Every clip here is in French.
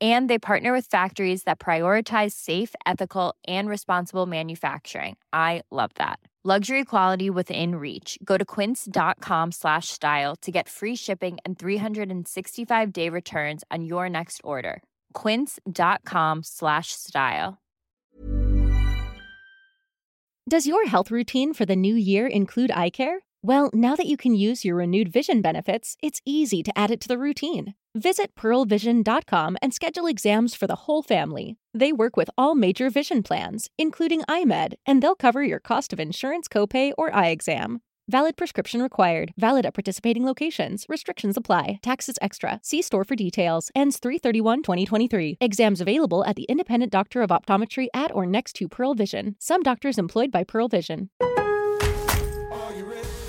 and they partner with factories that prioritize safe ethical and responsible manufacturing. I love that. Luxury quality within reach. Go to quince.com slash style to get free shipping and 365 day returns on your next order. quince.com slash style. Does your health routine for the new year include eye care well now that you can use your renewed vision benefits it's easy to add it to the routine Visit pearlvision.com and schedule exams for the whole family. They work with all major vision plans, including iMed, and they'll cover your cost of insurance copay or eye exam. Valid prescription required. Valid at participating locations. Restrictions apply. Taxes extra. See store for details. Ends 331-2023. Exams available at the independent doctor of optometry at or next to Pearl Vision. Some doctors employed by Pearl Vision.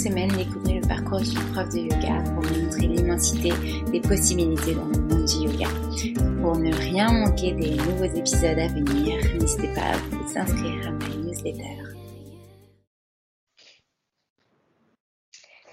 Semaine, découvrez le parcours d'une prof de yoga pour vous montrer l'immensité des possibilités dans le monde du yoga. Pour ne rien manquer des nouveaux épisodes à venir, n'hésitez pas à vous inscrire à ma newsletter.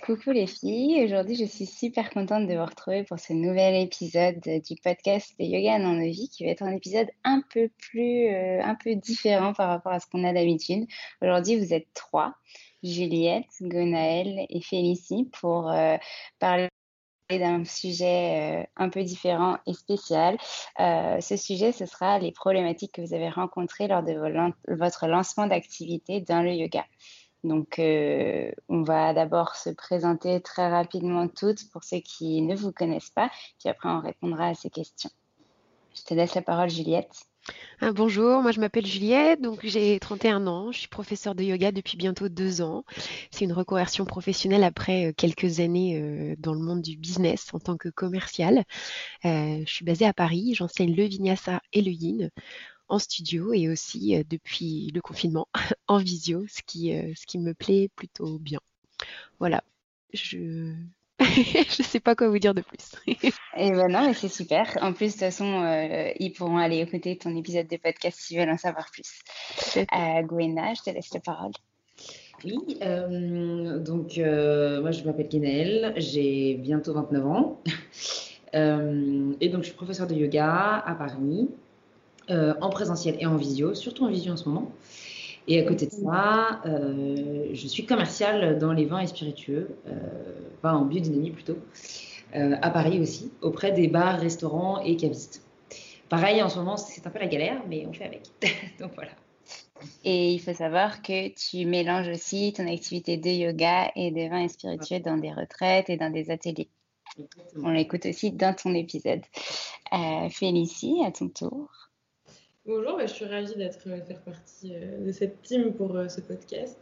Coucou les filles, aujourd'hui je suis super contente de vous retrouver pour ce nouvel épisode du podcast de Yoga nos vies qui va être un épisode un peu plus, euh, un peu différent par rapport à ce qu'on a d'habitude. Aujourd'hui vous êtes trois. Juliette, Gonaël et Félicie pour euh, parler d'un sujet euh, un peu différent et spécial. Euh, ce sujet, ce sera les problématiques que vous avez rencontrées lors de votre lancement d'activité dans le yoga. Donc, on va d'abord se présenter très rapidement toutes pour ceux qui ne vous connaissent pas, puis après on répondra à ces questions. Je te laisse la parole, Juliette. Ah, bonjour, moi je m'appelle Juliette, donc j'ai 31 ans, je suis professeure de yoga depuis bientôt deux ans. C'est une reconversion professionnelle après euh, quelques années euh, dans le monde du business en tant que commercial. Euh, je suis basée à Paris, j'enseigne le vinyasa et le yin en studio et aussi depuis le confinement en visio, ce qui, ce qui me plaît plutôt bien. Voilà, je je sais pas quoi vous dire de plus. Et eh ben non, mais c'est super. En plus, de toute façon, euh, ils pourront aller écouter ton épisode de podcast s'ils veulent en savoir plus. Euh, Gwena, je te laisse la parole. Oui, euh, donc euh, moi je m'appelle Guénel, j'ai bientôt 29 ans. et donc je suis professeure de yoga à Paris, en présentiel et en visio, surtout en visio en ce moment. Et à côté de ça, euh, je suis commerciale dans les vins et spiritueux, euh, enfin en biodynamie plutôt, euh, à Paris aussi, auprès des bars, restaurants et cavistes. Pareil, en ce moment, c'est un peu la galère, mais on fait avec. Donc voilà. Et il faut savoir que tu mélanges aussi ton activité de yoga et de vins et spiritueux dans des retraites et dans des ateliers. On l'écoute aussi dans ton épisode. Félicie, à ton tour. Bonjour, bah, je suis ravie d'être euh, faire partie euh, de cette team pour euh, ce podcast.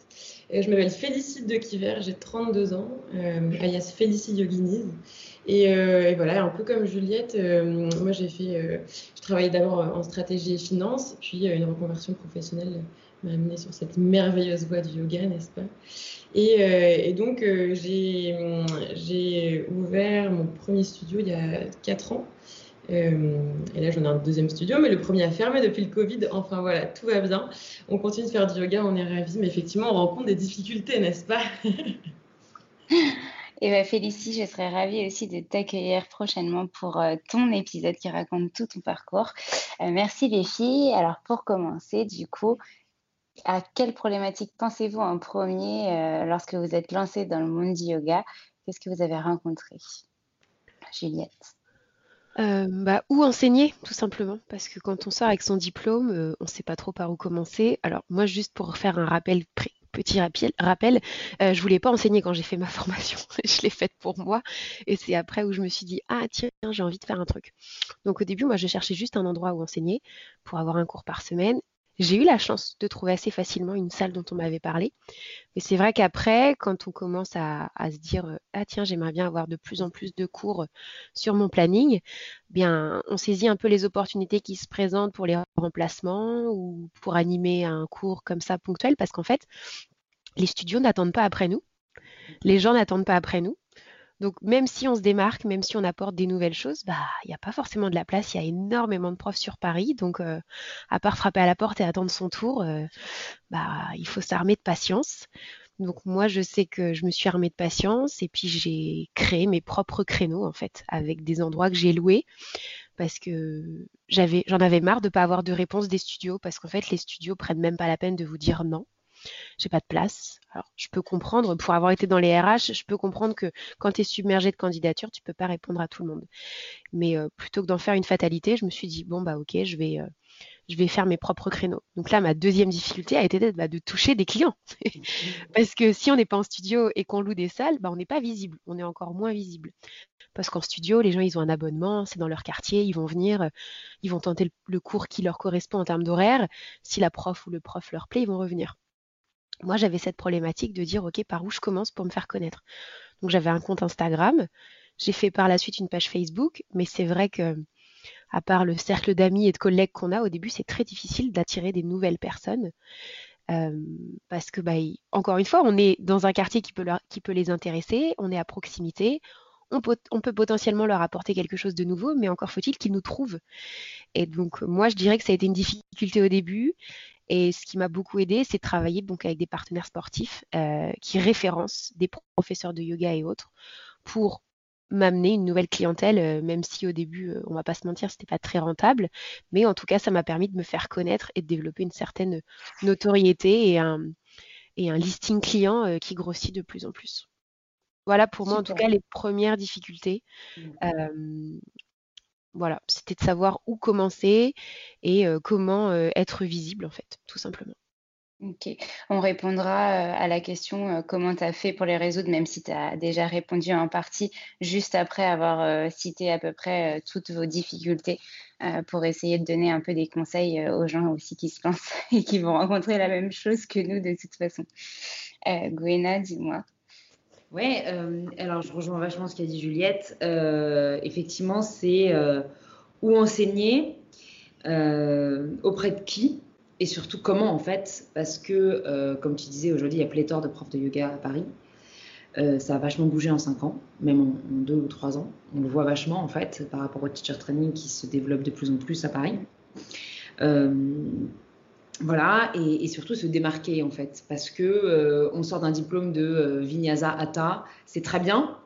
je m'appelle Félicite de Kiver, j'ai 32 ans, alias Félicite Yoginise. Et, voilà, un peu comme Juliette, moi j'ai fait, je travaillais d'abord en stratégie et finance, puis une reconversion professionnelle m'a amené sur cette merveilleuse voie du yoga, n'est-ce pas? Et, et, donc j'ai ouvert mon premier studio il y a 4 ans. Euh, et là, j'en ai un deuxième studio, mais le premier a fermé depuis le Covid. Enfin voilà, tout va bien. On continue de faire du yoga, on est ravis, mais effectivement, on rencontre des difficultés, n'est-ce pas? Et bien, Félicie, je serais ravie aussi de t'accueillir prochainement pour euh, ton épisode qui raconte tout ton parcours. Euh, merci les filles. Alors pour commencer, du coup, à quelle problématique pensez-vous en premier lorsque vous êtes lancée dans le monde du yoga? Qu'est-ce que vous avez rencontré Juliette? Euh, bah, ou enseigner, tout simplement, parce que quand on sort avec son diplôme, euh, on ne sait pas trop par où commencer. Alors moi, juste pour faire un rappel, petit rappel, rappel euh, je voulais pas enseigner quand j'ai fait ma formation. je l'ai faite pour moi, et c'est après où je me suis dit ah tiens, j'ai envie de faire un truc. Donc au début, moi, je cherchais juste un endroit où enseigner pour avoir un cours par semaine, j'ai eu la chance de trouver assez facilement une salle dont on m'avait parlé. Mais c'est vrai qu'après, quand on commence à, se dire euh, ah tiens j'aimerais bien avoir de plus en plus de cours sur mon planning, bien on saisit un peu les opportunités qui se présentent pour les remplacements ou pour animer un cours comme ça ponctuel parce qu'en fait les studios n'attendent pas après nous, les gens n'attendent pas après nous. Donc même si on se démarque, même si on apporte des nouvelles choses, bah il n'y a pas forcément de la place. Il y a énormément de profs sur Paris, donc euh, à part frapper à la porte et attendre son tour, euh, bah il faut s'armer de patience. Donc moi je sais que je me suis armée de patience et puis j'ai créé mes propres créneaux en fait avec des endroits que j'ai loués parce que j'avais j'en avais marre de pas avoir de réponse des studios parce qu'en fait les studios prennent même pas la peine de vous dire non j'ai pas de place. Alors, je peux comprendre, pour avoir été dans les RH, je peux comprendre que quand tu es submergé de candidatures, tu peux pas répondre à tout le monde. Mais euh, plutôt que d'en faire une fatalité, je me suis dit, bon, bah ok, je vais, euh, je vais faire mes propres créneaux. Donc là, ma deuxième difficulté a été bah, de toucher des clients. Parce que si on n'est pas en studio et qu'on loue des salles, bah, on n'est pas visible, on est encore moins visible. Parce qu'en studio, les gens, ils ont un abonnement, c'est dans leur quartier, ils vont venir, ils vont tenter le cours qui leur correspond en termes d'horaire. Si la prof ou le prof leur plaît, ils vont revenir moi, j'avais cette problématique de dire, OK, par où je commence pour me faire connaître? Donc, j'avais un compte Instagram. J'ai fait par la suite une page Facebook, mais c'est vrai que, à part le cercle d'amis et de collègues qu'on a, au début, c'est très difficile d'attirer des nouvelles personnes. Euh, parce que, bah, encore une fois, on est dans un quartier qui peut, qui peut les intéresser, on est à proximité, on peut, potentiellement leur apporter quelque chose de nouveau, mais encore faut-il qu'ils nous trouvent. Et donc, moi, je dirais que ça a été une difficulté au début. Et ce qui m'a beaucoup aidé, c'est de travailler donc avec des partenaires sportifs euh, qui référencent des professeurs de yoga et autres pour m'amener une nouvelle clientèle, euh, même si au début, euh, on va pas se mentir, c'était pas très rentable, mais en tout cas, ça m'a permis de me faire connaître et de développer une certaine notoriété et un, et un listing client qui grossit de plus en plus. Voilà pour moi, en tout cas, les premières difficultés. Mmh voilà, c'était de savoir où commencer et comment être visible, en fait, tout simplement. Ok, on répondra à la question comment tu as fait pour les résoudre, même si tu as déjà répondu en partie juste après avoir cité à peu près toutes vos difficultés pour essayer de donner un peu des conseils aux gens aussi qui se lancent et qui vont rencontrer la même chose que nous de toute façon. Gwena, dis-moi. Ouais, euh, alors je rejoins vachement ce qu'a dit Juliette. Euh, effectivement, c'est euh, où enseigner, auprès de qui et surtout comment en fait. Parce que, comme tu disais, aujourd'hui, il y a pléthore de profs de yoga à Paris. ça a vachement bougé en 5 ans, même en, en 2 ou 3 ans. On le voit vachement en fait par rapport au teacher training qui se développe de plus en plus à Paris voilà, et, surtout se démarquer en fait, parce que euh, on sort d'un diplôme de euh, Vinyasa Hatha, c'est très bien,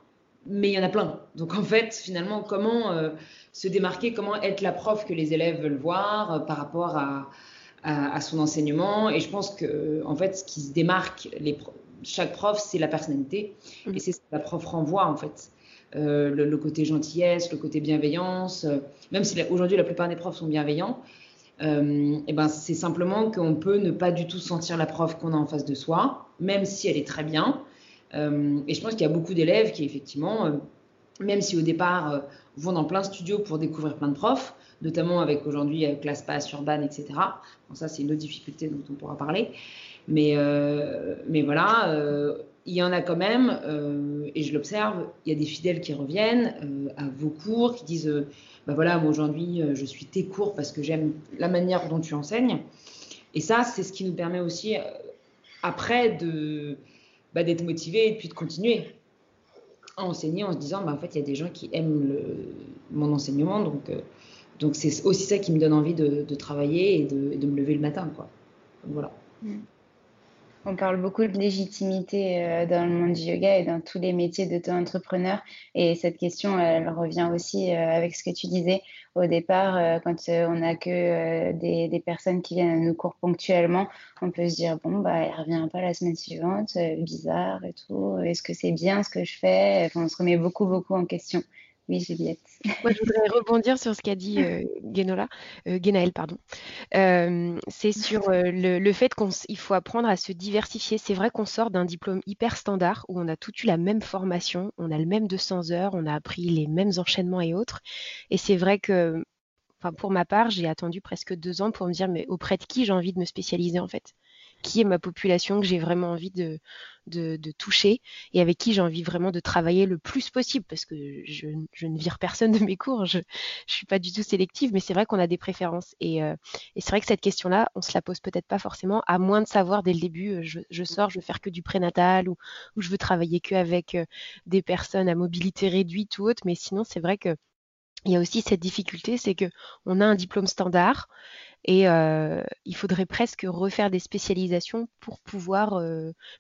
mais il y en a plein. Donc en fait, finalement, comment euh, se démarquer, comment être la prof que les élèves veulent voir par rapport à, à, son enseignement Et je pense que en fait, ce qui se démarque, les chaque prof, c'est la personnalité, mmh. et c'est ce que la prof renvoie en fait. Le, le, côté gentillesse, le côté bienveillance, même si aujourd'hui la plupart des profs sont bienveillants, euh, et ben c'est simplement qu'on peut ne pas du tout sentir la prof qu'on a en face de soi, même si elle est très bien. Euh, et je pense qu'il y a beaucoup d'élèves qui effectivement euh, même si au départ, vont dans plein de studios pour découvrir plein de profs, notamment avec aujourd'hui ClassPass, Urban, etc. Ça, c'est une autre difficulté dont on pourra parler. Mais, mais voilà, il y en a quand même, et je l'observe, il y a des fidèles qui reviennent à vos cours, qui disent bah voilà, moi aujourd'hui, je suis tes cours parce que j'aime la manière dont tu enseignes. Et ça, c'est ce qui nous permet aussi, après, de, bah, d'être motivé et puis de continuer à enseigner en se disant, bah, en fait, il y a des gens qui aiment mon enseignement, donc euh, donc c'est aussi ça qui me donne envie de, travailler et de, de, me lever le matin, quoi. Voilà. Mm. On parle beaucoup de légitimité euh, dans le monde du yoga et dans tous les métiers d'auto-entrepreneur. Et cette question, elle revient aussi euh, avec ce que tu disais au départ. Euh, quand on n'a que des, personnes qui viennent à nos cours ponctuellement, on peut se dire bon, bah, elle revient pas la semaine suivante, bizarre et tout. Est-ce que c'est bien ce que je fais? Enfin, On se remet beaucoup, beaucoup en question. Oui, Juliette. Moi, je voudrais rebondir sur ce qu'a dit euh, euh pardon. Euh, c'est sur euh, le, fait qu'il faut apprendre à se diversifier. C'est vrai qu'on sort d'un diplôme hyper standard où on a tout eu la même formation, on a le même 200 heures, on a appris les mêmes enchaînements et autres. Et c'est vrai que, pour ma part, j'ai attendu presque deux ans pour me dire, mais auprès de qui j'ai envie de me spécialiser en fait? Qui est ma population que j'ai vraiment envie de, de, toucher et avec qui j'ai envie vraiment de travailler le plus possible parce que je, ne vire personne de mes cours, je ne suis pas du tout sélective, mais c'est vrai qu'on a des préférences. Et, euh, et c'est vrai que cette question-là, on se la pose peut-être pas forcément, à moins de savoir dès le début, euh, je, je sors, je veux faire que du prénatal ou, ou je veux travailler que avec euh, des personnes à mobilité réduite ou autre, mais sinon c'est vrai que il y a aussi cette difficulté, c'est que on a un diplôme standard et il faudrait presque refaire des spécialisations pour pouvoir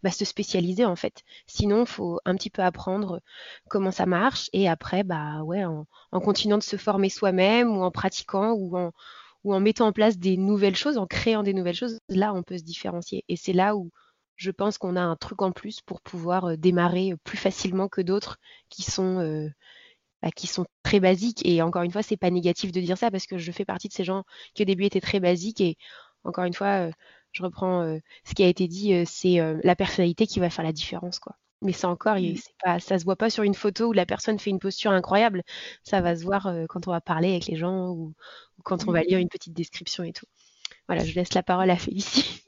bah, se spécialiser en fait. Sinon, il faut un petit peu apprendre comment ça marche et après, bah ouais, en, continuant de se former soi-même ou en pratiquant ou en, ou en mettant en place des nouvelles choses, en créant des nouvelles choses, là, on peut se différencier. Et c'est là où je pense qu'on a un truc en plus pour pouvoir démarrer plus facilement que d'autres qui sont bah, qui sont très basiques. Et encore une fois, c'est pas négatif de dire ça parce que je fais partie de ces gens qui au début étaient très basiques. Et encore une fois, euh, je reprends euh, ce qui a été dit, euh, c'est la personnalité qui va faire la différence, quoi. Mais ça encore, mmh. c'est pas, ça se voit pas sur une photo où la personne fait une posture incroyable. Ça va se voir quand on va parler avec les gens ou, quand on va lire une petite description et tout. Voilà, je laisse la parole à Félicie.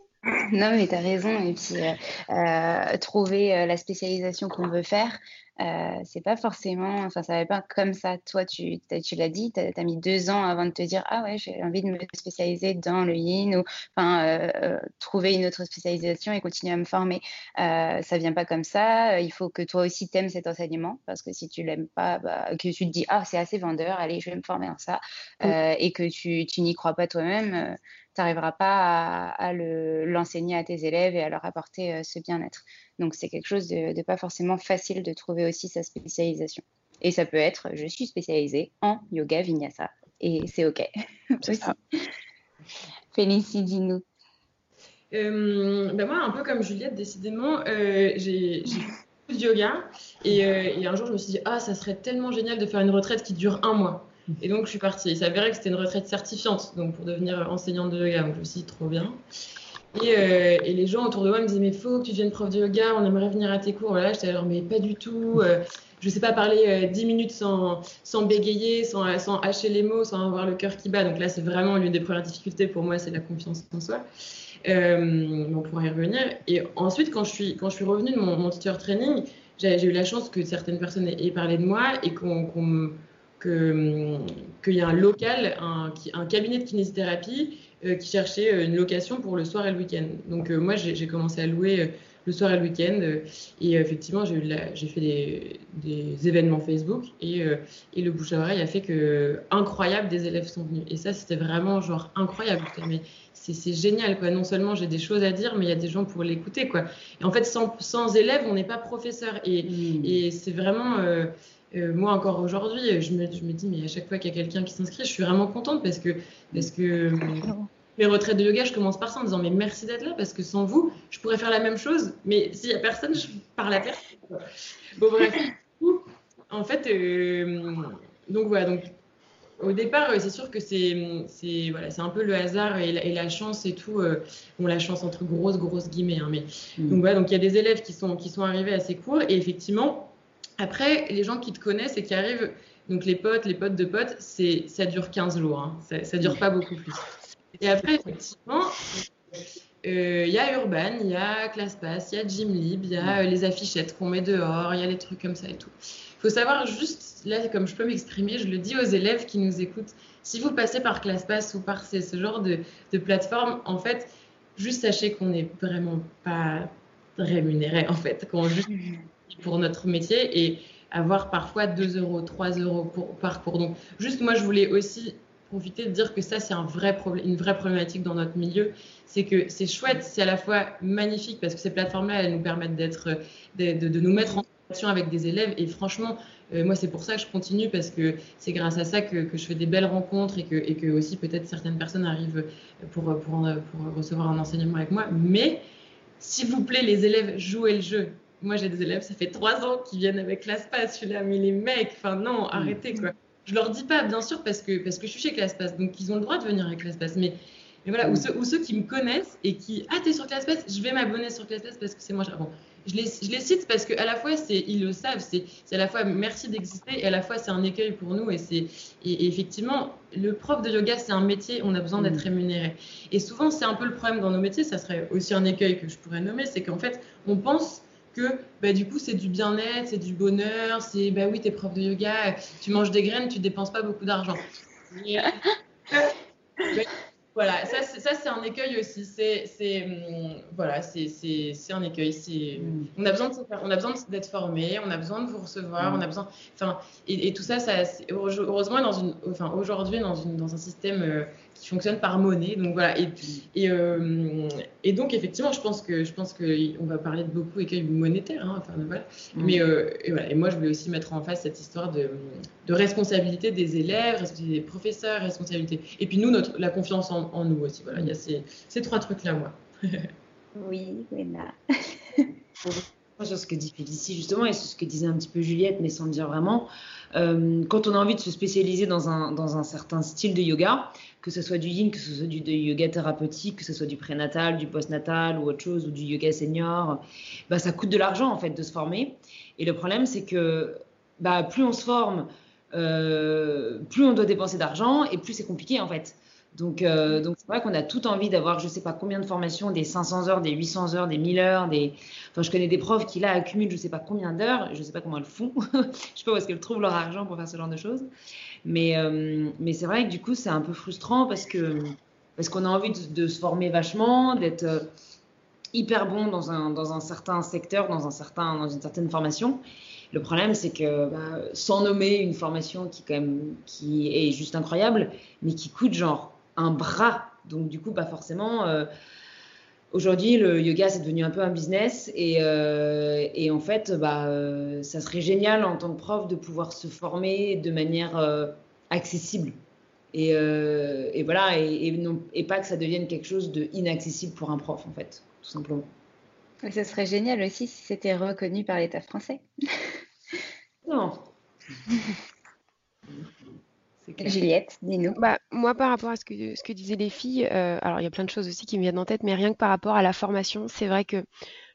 Non, mais tu as raison. Et puis, trouver la spécialisation qu'on veut faire, euh, c'est pas forcément, enfin, ça va pas comme ça. Toi, tu, tu l'as dit, tu as, mis deux ans avant de te dire, ah ouais, j'ai envie de me spécialiser dans le yin ou enfin, euh, euh, trouver une autre spécialisation et continuer à me former. ça vient pas comme ça. Il faut que toi aussi t'aimes cet enseignement parce que si tu l'aimes pas, bah, que tu te dis, ah, c'est assez vendeur, allez, je vais me former en ça, et que tu, tu n'y crois pas toi-même, tu n'arriveras pas à, l'enseigner à tes élèves et à leur apporter euh, ce bien-être. Donc c'est quelque chose de, pas forcément facile de trouver aussi sa spécialisation. Et ça peut être, je suis spécialisée en yoga vinyasa. Et c'est OK. Félicie, dis-nous. Euh, ben moi, un peu comme Juliette, décidément, euh, j'ai fait du yoga. Et, et, un jour, je me suis dit, ah, ça serait tellement génial de faire une retraite qui dure un mois. Et donc, je suis partie. Il s'avérait que c'était une retraite certifiante, donc pour devenir enseignante de yoga. Donc, je me suis dit, trop bien. Et, euh, les gens autour de moi me disaient, mais faut que tu deviennes prof de yoga, on aimerait venir à tes cours. Voilà, j'étais alors, mais pas du tout. Euh, je ne sais pas parler 10 euh, minutes sans, bégayer, sans, hacher les mots, sans avoir le cœur qui bat. Donc là, c'est vraiment l'une des premières difficultés pour moi, c'est la confiance en soi. on pourra y revenir. Et ensuite, quand je suis, quand je suis revenue de mon, mon training, j'ai eu la chance que certaines personnes aient, parlé de moi et qu'on me qu'il y a un local, un, un, cabinet de kinésithérapie euh, qui cherchait euh, une location pour le soir et le week-end. Donc euh, moi, j'ai commencé à louer le soir et le week-end. et effectivement, j'ai fait des, des, événements Facebook et, et, le bouche à oreille a fait que incroyable des élèves sont venus. Et ça, c'était vraiment genre incroyable. Mais c'est génial quoi. Non seulement j'ai des choses à dire, mais il y a des gens pour l'écouter quoi. Et en fait, sans, sans élèves, on n'est pas professeur. Et, mmh. et c'est vraiment euh, moi encore aujourd'hui, je me, je me, dis, mais à chaque fois qu'il y a quelqu'un qui s'inscrit, je suis vraiment contente parce que, parce que mes retraites de yoga, je commence par ça en disant, mais merci d'être là parce que sans vous, je pourrais faire la même chose, mais s'il n'y a personne, je parle à personne. Bon, bref, en fait, euh, donc voilà, donc au départ, euh, c'est sûr que c'est voilà, un peu le hasard et la, et la chance et tout. bon, la chance entre grosses, grosses guillemets. Hein, mais, mm. Donc voilà, donc il y a des élèves qui sont, qui sont arrivés à ces cours et effectivement, Après, les gens qui te connaissent et qui arrivent, donc les potes, les potes de potes, c'est, ça dure 15 jours. Hein. Ça, ça dure pas beaucoup plus. Et après, effectivement, euh, il y a Urban, il y a ClassPass, il y a Gymlib, il y a euh, les affichettes qu'on met dehors, il y a les trucs comme ça et tout. Il faut savoir juste, là, comme je peux m'exprimer, je le dis aux élèves qui nous écoutent, si vous passez par ClassPass ou par ce, genre de, de plateforme, en fait, juste sachez qu'on n'est vraiment pas rémunéré, en fait, qu'on juste pour notre métier et avoir parfois 2 euros, 3 euros pour, par cours. Donc, juste moi, je voulais aussi profiter de dire que ça, c'est un vrai une vraie problématique dans notre milieu. C'est que c'est chouette, c'est à la fois magnifique parce que ces plateformes-là, elles nous permettent de, nous mettre en relation avec des élèves. Et franchement, euh, moi, c'est pour ça que je continue parce que c'est grâce à ça que, je fais des belles rencontres et que, aussi peut-être certaines personnes arrivent pour, recevoir un enseignement avec moi. Mais s'il vous plaît, les élèves, jouez le jeu. Moi, j'ai des élèves, ça fait trois ans qu'ils viennent avec ClassPass. Je suis là, mais les mecs, enfin non, arrêtez quoi. Je leur dis pas, bien sûr, parce que, parce que je suis chez ClassPass, donc ils ont le droit de venir avec ClassPass. Mais, mais voilà, ou, ceux, ou, ceux, qui me connaissent et qui, ah, t'es sur ClassPass, je vais m'abonner sur ClassPass parce que c'est moi. Bon, je les, je les, cite parce qu'à la fois, ils le savent, c'est à la fois merci d'exister et à la fois c'est un écueil pour nous. Et, et effectivement, le prof de yoga, c'est un métier, on a besoin d'être mm. rémunéré. Et souvent, c'est un peu le problème dans nos métiers, ça serait aussi un écueil que je pourrais nommer, c'est qu'en fait, on pense que bah, du coup c'est du bien-être, c'est du bonheur, c'est bah oui, t'es prof de yoga, tu manges des graines, tu dépenses pas beaucoup d'argent. voilà, ça, c'est un écueil aussi. C'est, c'est, hum, voilà, c'est, c'est, c'est un écueil. Mm. on a besoin de, on a besoin d'être formé, on a besoin de vous recevoir, mm. on a besoin, enfin, et, et, tout ça, ça, heureusement dans une, enfin, aujourd'hui dans une, dans un système euh, qui fonctionne par monnaie. Donc voilà. Et, et, euh, et, donc effectivement, je pense que je pense que on va parler de beaucoup écueils monétaires. Hein, enfin, voilà. Mm. Mais euh, et, voilà. et moi, je voulais aussi mettre en face cette histoire de, de responsabilité des élèves, responsabilité des professeurs, responsabilité. Et puis nous, notre la confiance en, en nous aussi. Voilà. Il y a ces, ces trois trucs là, moi. oui, Wena. sur ce que dit Félicie justement et sur ce que disait un petit peu Juliette, mais sans le dire vraiment. Euh, quand on a envie de se spécialiser dans un, dans un certain style de yoga, que ce soit du yin, que ce soit du yoga thérapeutique, que ce soit du prénatal, du postnatal ou autre chose, ou du yoga senior, bah, ça coûte de l'argent en fait de se former. Et le problème, c'est que bah, plus on se forme, euh, plus on doit dépenser d'argent et plus c'est compliqué en fait. Donc, euh, donc c'est vrai qu'on a tout envie d'avoir, je sais pas combien de formations, des 500 heures, des 800 heures, des 1000 heures, des. Enfin, je connais des profs qui là accumulent, je sais pas combien d'heures, je sais pas comment elles font, je sais pas où est-ce qu'elles trouvent leur argent pour faire ce genre de choses. Mais, euh, mais c'est vrai que du coup, c'est un peu frustrant parce que parce qu'on a envie de, se former vachement, d'être euh, hyper bon dans un, dans un certain secteur, dans un certain, dans une certaine formation. Le problème, c'est que bah, sans nommer une formation qui quand même qui est juste incroyable, mais qui coûte genre un bras. Donc, du coup, pas forcément. Euh, aujourd'hui, le yoga, c'est devenu un peu un business. Et, euh, et en fait, bah, euh, ça serait génial en tant que prof de pouvoir se former de manière accessible. Et, et voilà, et, et, non, et pas que ça devienne quelque chose de inaccessible pour un prof, en fait, tout simplement. Ce serait génial aussi si c'était reconnu par l'État français. non. Juliette, dis-nous. Bah, moi, par rapport à ce que, ce que disaient les filles, euh, alors il y a plein de choses aussi qui me viennent en tête, mais rien que par rapport à la formation, c'est vrai que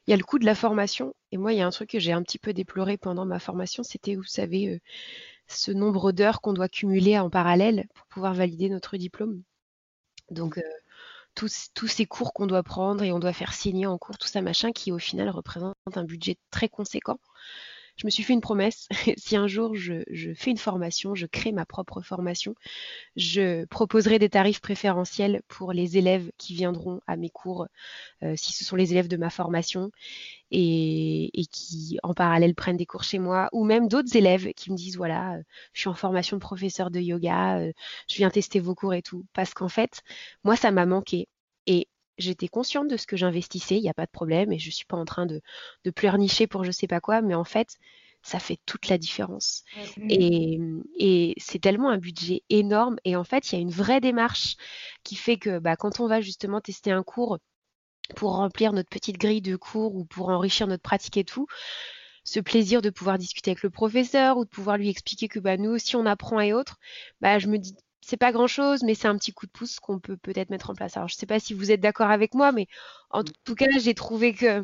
il y a le coût de la formation. Et moi, il y a un truc que j'ai un petit peu déploré pendant ma formation, c'était, vous savez, euh, ce nombre d'heures qu'on doit cumuler en parallèle pour pouvoir valider notre diplôme. Donc, euh, tous, tous, ces cours qu'on doit prendre et on doit faire signer en cours, tout ça, machin, qui au final représente un budget très conséquent je me suis fait une promesse. si un jour je, fais une formation, je crée ma propre formation, je proposerai des tarifs préférentiels pour les élèves qui viendront à mes cours, euh, si ce sont les élèves de ma formation et, qui en parallèle prennent des cours chez moi, ou même d'autres élèves qui me disent voilà, euh, je suis en formation de professeur de yoga, euh, je viens tester vos cours et tout. Parce qu'en fait, moi, ça m'a manqué. Et j'étais consciente de ce que j'investissais, il n'y a pas de problème, et je ne suis pas en train de, de pleurnicher pour je sais pas quoi, mais en fait, ça fait toute la différence. Et, et c'est tellement un budget énorme, et en fait, il y a une vraie démarche qui fait que bah, quand on va justement tester un cours pour remplir notre petite grille de cours ou pour enrichir notre pratique et tout, ce plaisir de pouvoir discuter avec le professeur ou de pouvoir lui expliquer que bah, nous aussi on apprend et autres, bah, je me dis c'est pas grand chose, mais c'est un petit coup de pouce qu'on peut peut-être mettre en place. Alors, je sais pas si vous êtes d'accord avec moi, mais en tout cas, j'ai trouvé que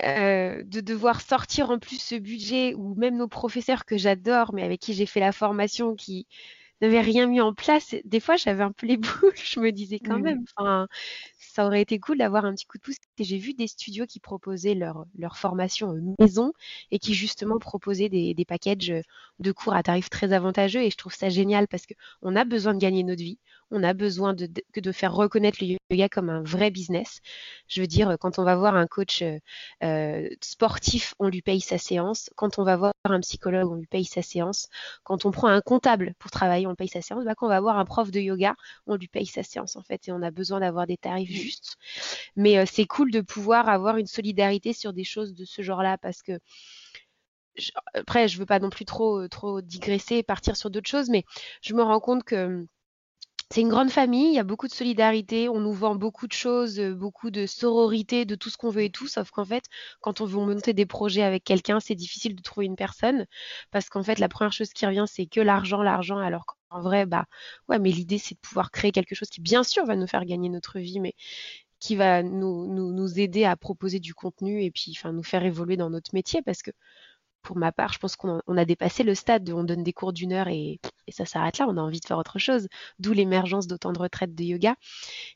de devoir sortir en plus ce budget, ou même nos professeurs que j'adore, mais avec qui j'ai fait la formation, qui n'avaient rien mis en place, des fois j'avais un peu les boules, je me disais quand mmh. même, enfin, ça aurait été cool d'avoir un petit coup de pouce. Et j'ai vu des studios qui proposaient leur, leur formation maison et qui justement proposaient des, des packages de cours à tarifs très avantageux. Et je trouve ça génial parce qu'on a besoin de gagner notre vie. On a besoin de, de, faire reconnaître le yoga comme un vrai business. Je veux dire, quand on va voir un coach euh, sportif, on lui paye sa séance. Quand on va voir un psychologue, on lui paye sa séance. Quand on prend un comptable pour travailler, on paye sa séance. Bah, quand on va voir un prof de yoga, on lui paye sa séance en fait. Et on a besoin d'avoir des tarifs juste. Mais euh, c'est cool de pouvoir avoir une solidarité sur des choses de ce genre-là parce que après, je veux pas non plus trop, euh, trop digresser et partir sur d'autres choses, mais je me rends compte que c'est une grande famille, il y a beaucoup de solidarité, on nous vend beaucoup de choses, euh, beaucoup de sororité, de tout ce qu'on veut et tout, sauf qu'en fait, quand on veut monter des projets avec quelqu'un, c'est difficile de trouver une personne, parce qu'en fait, la première chose qui revient, c'est que l'argent, l'argent, alors qu'en vrai, bah ouais, mais l'idée, c'est de pouvoir créer quelque chose qui, bien sûr, va nous faire gagner notre vie, mais qui va nous, aider à proposer du contenu et puis enfin, nous faire évoluer dans notre métier, parce que pour ma part, je pense qu'on a dépassé le stade où on donne des cours d'une heure et, ça s'arrête là. On a envie de faire autre chose, d'où l'émergence d'autant de retraites de yoga.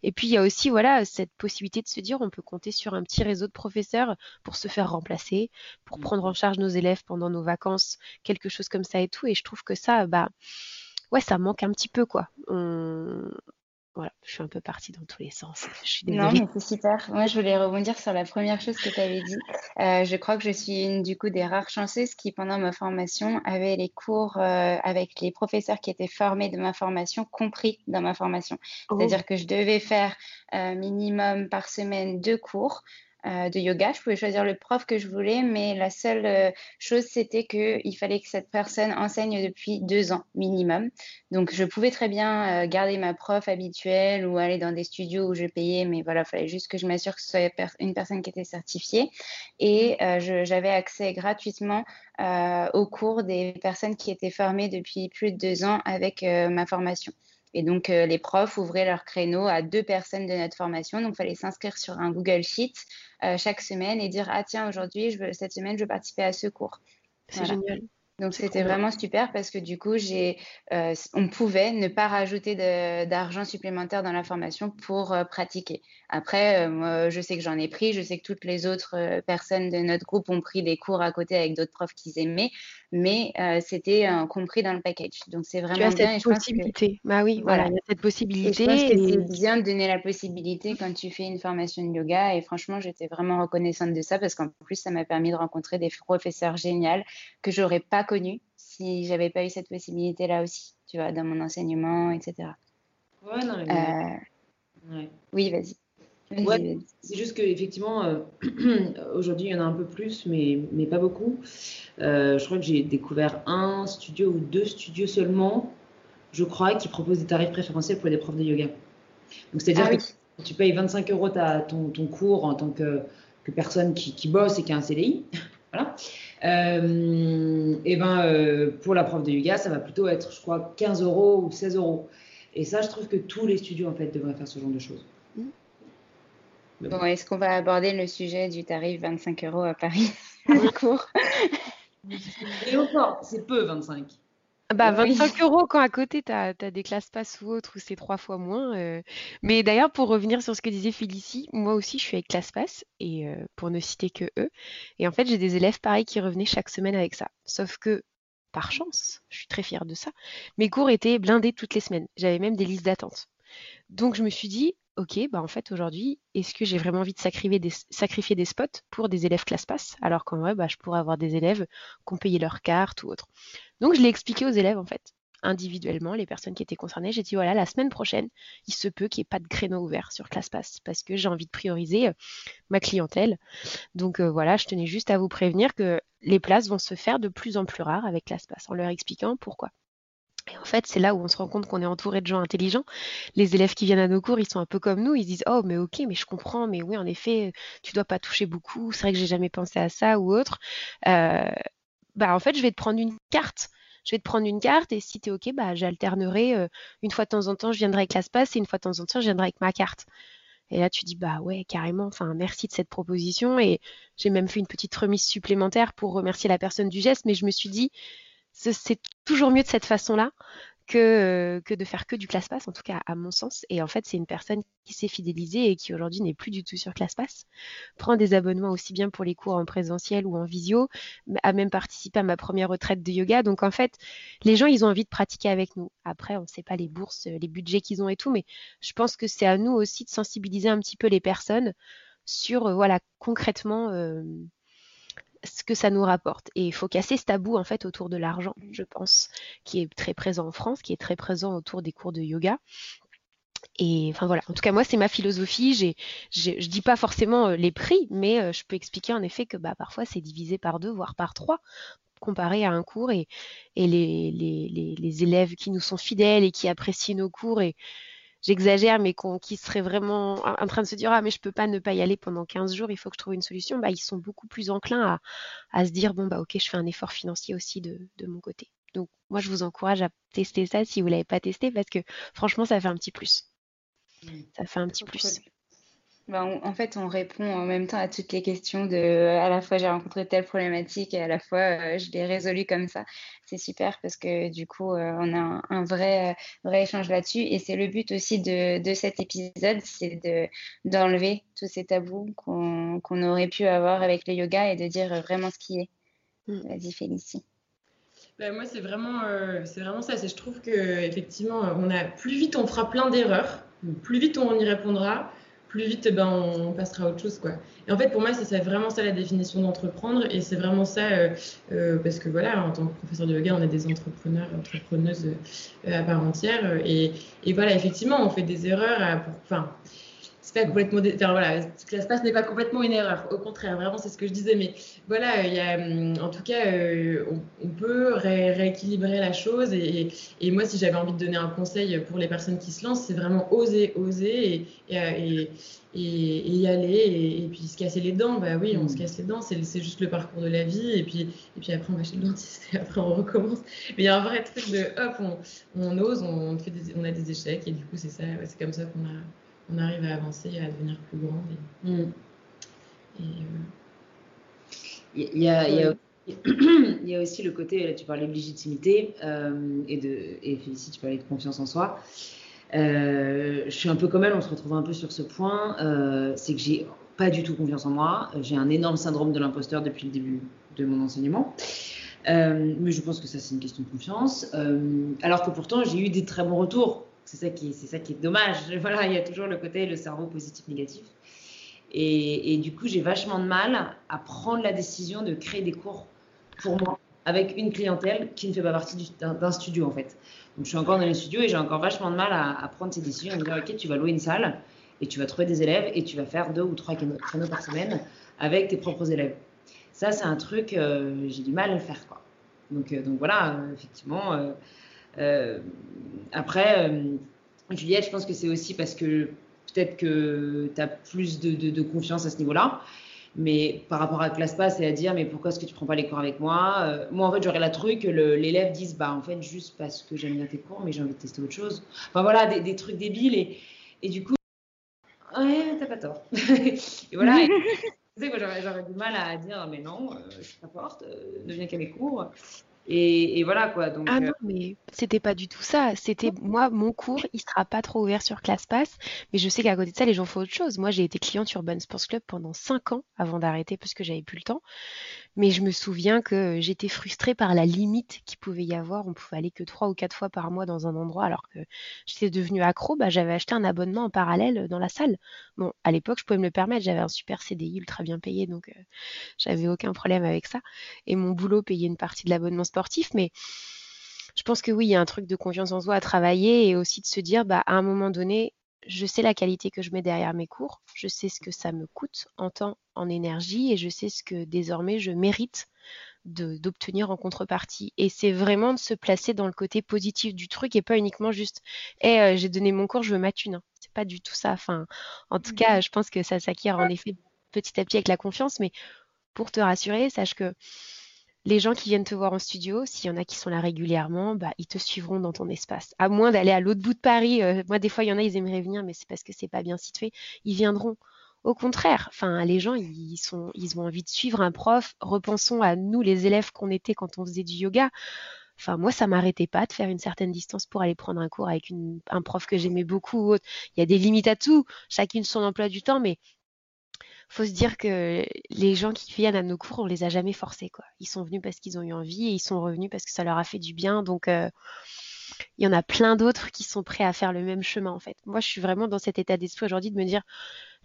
Et puis il y a aussi voilà cette possibilité de se dire on peut compter sur un petit réseau de professeurs pour se faire remplacer, pour prendre en charge nos élèves pendant nos vacances, quelque chose comme ça et tout. Et je trouve que ça, bah ouais, ça manque un petit peu quoi. On, voilà, je suis un peu partie dans tous les sens. Je suis Non, mais c'est super. Moi, je voulais rebondir sur la première chose que tu avais dit. Euh, je crois que je suis une du coup des rares chanceuses qui, pendant ma formation, avait les cours euh, avec les professeurs qui étaient formés de ma formation compris dans ma formation. Oh. C'est-à-dire que je devais faire euh, minimum par semaine deux cours. Euh, de yoga. Je pouvais choisir le prof que je voulais, mais la seule euh, chose, c'était qu'il fallait que cette personne enseigne depuis deux ans minimum. Donc, je pouvais très bien euh, garder ma prof habituelle ou aller dans des studios où je payais, mais voilà, il fallait juste que je m'assure que ce soit une personne qui était certifiée. Et j'avais accès gratuitement aux cours des personnes qui étaient formées depuis plus de deux ans avec ma formation. Et donc, euh, les profs ouvraient leur créneau à deux personnes de notre formation. Donc, il fallait s'inscrire sur un Google Sheet euh, chaque semaine et dire Ah, tiens, aujourd'hui, cette semaine, je veux participer à ce cours. C'est génial. Donc c'était vraiment super parce que du coup, j'ai, euh, on pouvait ne pas rajouter d'argent supplémentaire dans la formation pour euh, pratiquer. Après, euh, moi, je sais que j'en ai pris, je sais que toutes les autres personnes de notre groupe ont pris des cours à côté avec d'autres profs qu'ils aimaient, mais c'était compris dans le package. Donc c'est vraiment tu as Cette possibilité. Bah oui, voilà, il y a cette possibilité. je pense que c'est bien de donner la possibilité quand tu fais une formation de yoga. Et franchement, j'étais vraiment reconnaissante de ça parce qu'en plus, ça m'a permis de rencontrer des professeurs géniaux que j'aurais pas connu si j'avais pas eu cette possibilité là aussi, tu vois, dans mon enseignement, etc. Ouais, non, euh, Oui, vas-y. c'est juste qu'effectivement, euh, aujourd'hui, il y en a un peu plus, mais, mais pas beaucoup. Euh, je crois que j'ai découvert un studio ou deux studios seulement, je crois, qui proposent des tarifs préférentiels pour les profs de yoga. Donc, c'est-à-dire ah que tu payes 25 euros ta, ton, ton, cours en tant que, que personne qui, qui, bosse et qui a un CDI. Voilà. Euh, et ben euh, pour la prof de yoga, ça va plutôt être, je crois, 15 euros ou 16 euros. Et ça, je trouve que tous les studios en fait devraient faire ce genre de choses. Bon, est-ce qu'on va aborder le sujet du tarif 25 euros à Paris cours? Et encore, c'est peu 25. Bah, 25 euros quand à côté, tu as, des classes pass ou autre où c'est trois fois moins. Euh. Mais d'ailleurs, pour revenir sur ce que disait Félicie, moi aussi, je suis avec ClassPass, et euh, pour ne citer que eux. Et en fait, j'ai des élèves pareils qui revenaient chaque semaine avec ça. Sauf que, par chance, je suis très fière de ça, mes cours étaient blindés toutes les semaines. J'avais même des listes d'attente. Donc, je me suis dit, ok, bah en fait aujourd'hui, est-ce que j'ai vraiment envie de sacrifier des, spots pour des élèves ClassPass alors qu'en vrai, bah, je pourrais avoir des élèves qui ont payé leur carte ou autre. Donc je l'ai expliqué aux élèves en fait, individuellement, les personnes qui étaient concernées. J'ai dit voilà, la semaine prochaine, il se peut qu'il n'y ait pas de créneau ouvert sur ClassPass parce que j'ai envie de prioriser euh, ma clientèle. Donc euh, voilà, je tenais juste à vous prévenir que les places vont se faire de plus en plus rares avec ClassPass en leur expliquant pourquoi. Et en fait, c'est là où on se rend compte qu'on est entouré de gens intelligents. Les élèves qui viennent à nos cours, ils sont un peu comme nous. Ils se disent Oh, mais ok, mais je comprends, mais oui, en effet, tu dois pas toucher beaucoup. C'est vrai que j'ai jamais pensé à ça ou autre. Euh, bah, en fait, je vais te prendre une carte. Je vais te prendre une carte et si tu es OK, bah, j'alternerai. Euh, une fois de temps en temps, je viendrai avec l'espace et une fois de temps en temps, je viendrai avec ma carte. Et là, tu dis, bah ouais, carrément, enfin, merci de cette proposition. Et j'ai même fait une petite remise supplémentaire pour remercier la personne du geste, mais je me suis dit, c'est toujours mieux de cette façon-là que, que de faire que du ClassPass, en tout cas à mon sens. Et en fait, c'est une personne qui s'est fidélisée et qui aujourd'hui n'est plus du tout sur ClassPass, prend des abonnements aussi bien pour les cours en présentiel ou en visio, a même participé à ma première retraite de yoga. Donc en fait, les gens, ils ont envie de pratiquer avec nous. Après, on ne sait pas les bourses, les budgets qu'ils ont et tout, mais je pense que c'est à nous aussi de sensibiliser un petit peu les personnes sur, euh, voilà, concrètement, euh, ce que ça nous rapporte. Et il faut casser ce tabou en fait autour de l'argent, je pense, qui est très présent en France, qui est très présent autour des cours de yoga. Et enfin voilà, en tout cas moi c'est ma philosophie. J'ai, je dis pas forcément euh, les prix, mais euh, je peux expliquer en effet que bah, parfois c'est divisé par deux, voire par trois, comparé à un cours. Et, les, élèves qui nous sont fidèles et qui apprécient nos cours et j'exagère, mais qui seraient vraiment en train de se dire ah mais je peux pas ne pas y aller pendant 15 jours, il faut que je trouve une solution, bah, ils sont beaucoup plus enclins à, se dire bon bah ok je fais un effort financier aussi de, mon côté. Donc moi je vous encourage à tester ça si vous l'avez pas testé parce que franchement ça fait un petit plus. Ça fait un petit plus. Bah, en fait, on répond en même temps à toutes les questions de à la fois j'ai rencontré telle problématique et à la fois euh, je l'ai résolue comme ça. C'est super parce que du coup, euh, on a un, vrai, euh, vrai échange là-dessus. Et c'est le but aussi de, de cet épisode, c'est de, d'enlever tous ces tabous qu'on, qu'on aurait pu avoir avec le yoga et de dire vraiment ce qui est. Mmh. Vas-y, Félicie. Bah, moi, c'est vraiment, c'est vraiment ça. C'est, je trouve que effectivement, on a plus vite on fera plein d'erreurs, plus vite on y répondra, plus vite, ben, on passera à autre chose. Quoi. Et en fait, pour moi, c'est vraiment ça la définition d'entreprendre. Et c'est vraiment ça, euh, euh, parce que voilà, en tant que professeur de yoga, on est des entrepreneurs, entrepreneuses euh, à part entière. Et, et, voilà, effectivement, on fait des erreurs. À, enfin, c'est pas complètement. Enfin, voilà, que ça se passe n'est pas complètement une erreur. Au contraire, vraiment, c'est ce que je disais. Mais voilà, il y a, hum, en tout cas, euh, on, peut rééquilibrer la chose. Et, et, moi, si j'avais envie de donner un conseil pour les personnes qui se lancent, c'est vraiment oser, oser et, et, y aller. Et, puis se casser les dents. Bah oui, on se mmh. casse les dents. C'est juste le parcours de la vie. Et puis, et puis après, on va chez le dentiste et après, on recommence. Mais il y a un vrai truc de hop, on, on ose, on, fait on a des échecs. Et du coup, c'est ça, c'est comme ça qu'on a on arrive à avancer, à devenir plus grande. Mm. il, y a, il, y a, aussi le côté, tu parlais de légitimité euh, et, de, et Félicie, tu parlais de confiance en soi. Euh, je suis un peu comme elle, on se retrouve un peu sur ce point. Euh, c'est que j'ai pas du tout confiance en moi. J'ai un énorme syndrome de l'imposteur depuis le début de mon enseignement. mais je pense que ça, c'est une question de confiance. alors que pourtant, j'ai eu des très bons retours. C'est ça qui, est dommage. Voilà, il y a toujours le côté le cerveau positif négatif. Et, du coup, j'ai vachement de mal à prendre la décision de créer des cours pour moi avec une clientèle qui ne fait pas partie d'un studio en fait. Donc je suis encore dans les studios et j'ai encore vachement de mal à, prendre ces décisions et me dire ok, tu vas louer une salle et tu vas trouver des élèves et tu vas faire deux ou trois créneaux par semaine avec tes propres élèves. Ça, c'est un truc, euh, j'ai du mal à le faire euh, donc voilà, euh, effectivement euh, après, euh, Juliette, je pense que c'est aussi parce que peut-être que tu as plus de, confiance à ce niveau-là. Mais par rapport à ClassPass, c'est à dire, mais pourquoi est-ce que tu prends pas les cours avec moi? Euh, Moi, en fait, j'aurais la truc que l'élève dise, bah, en fait, juste parce que j'aime bien tes cours, mais j'ai envie de tester autre chose. Enfin, voilà, des, trucs débiles. Et, et, du coup, ouais, t'as pas tort. et voilà. tu sais, j'aurais du mal à dire, mais non, je suis pas forte, ne viens qu'à mes cours. Et, voilà quoi. Donc, ah non, mais c'était pas du tout ça. C'était moi, mon cours, il sera pas trop ouvert sur ClassPass, mais je sais qu'à côté de ça, les gens font autre chose. Moi, j'ai été cliente sur Urban Sports Club pendant 5 ans avant d'arrêter parce que j'avais plus le temps. Mais je me souviens que j'étais frustrée par la limite qu'il pouvait y avoir. On pouvait aller que trois ou quatre fois par mois dans un endroit, alors que j'étais devenue accro. Bah, j'avais acheté un abonnement en parallèle dans la salle. Bon, à l'époque, je pouvais me le permettre. J'avais un super CDI ultra bien payé, donc euh, j'avais aucun problème avec ça. Et mon boulot payait une partie de l'abonnement sportif, mais je pense que oui, il y a un truc de confiance en soi à travailler et aussi de se dire, bah, à un moment donné, je sais la qualité que je mets derrière mes cours, je sais ce que ça me coûte en temps, en énergie, et je sais ce que désormais je mérite d'obtenir en contrepartie. Et c'est vraiment de se placer dans le côté positif du truc et pas uniquement juste hey, euh, j'ai donné mon cours, je veux ma thune. C'est pas du tout ça. Enfin, en tout cas, je pense que ça s'acquiert en effet petit à petit avec la confiance, mais pour te rassurer, sache que les gens qui viennent te voir en studio, s'il y en a qui sont là régulièrement, bah, ils te suivront dans ton espace. À moins d'aller à l'autre bout de Paris. Euh, moi, des fois, il y en a, ils aimeraient venir, mais c'est parce que c'est pas bien situé. Ils viendront. Au contraire, enfin, les gens, ils, ont envie de suivre un prof. Repensons à nous, les élèves qu'on était quand on faisait du yoga. Enfin, moi, ça m'arrêtait pas de faire une certaine distance pour aller prendre un cours avec un prof que j'aimais beaucoup. Il y a des limites à tout, chacune son emploi du temps, mais faut se dire que les gens qui viennent à nos cours, on les a jamais forcés, quoi. Ils sont venus parce qu'ils ont eu envie et ils sont revenus parce que ça leur a fait du bien. Donc, euh, il y en a plein d'autres qui sont prêts à faire le même chemin, en fait. Moi, je suis vraiment dans cet état d'esprit aujourd'hui de me dire,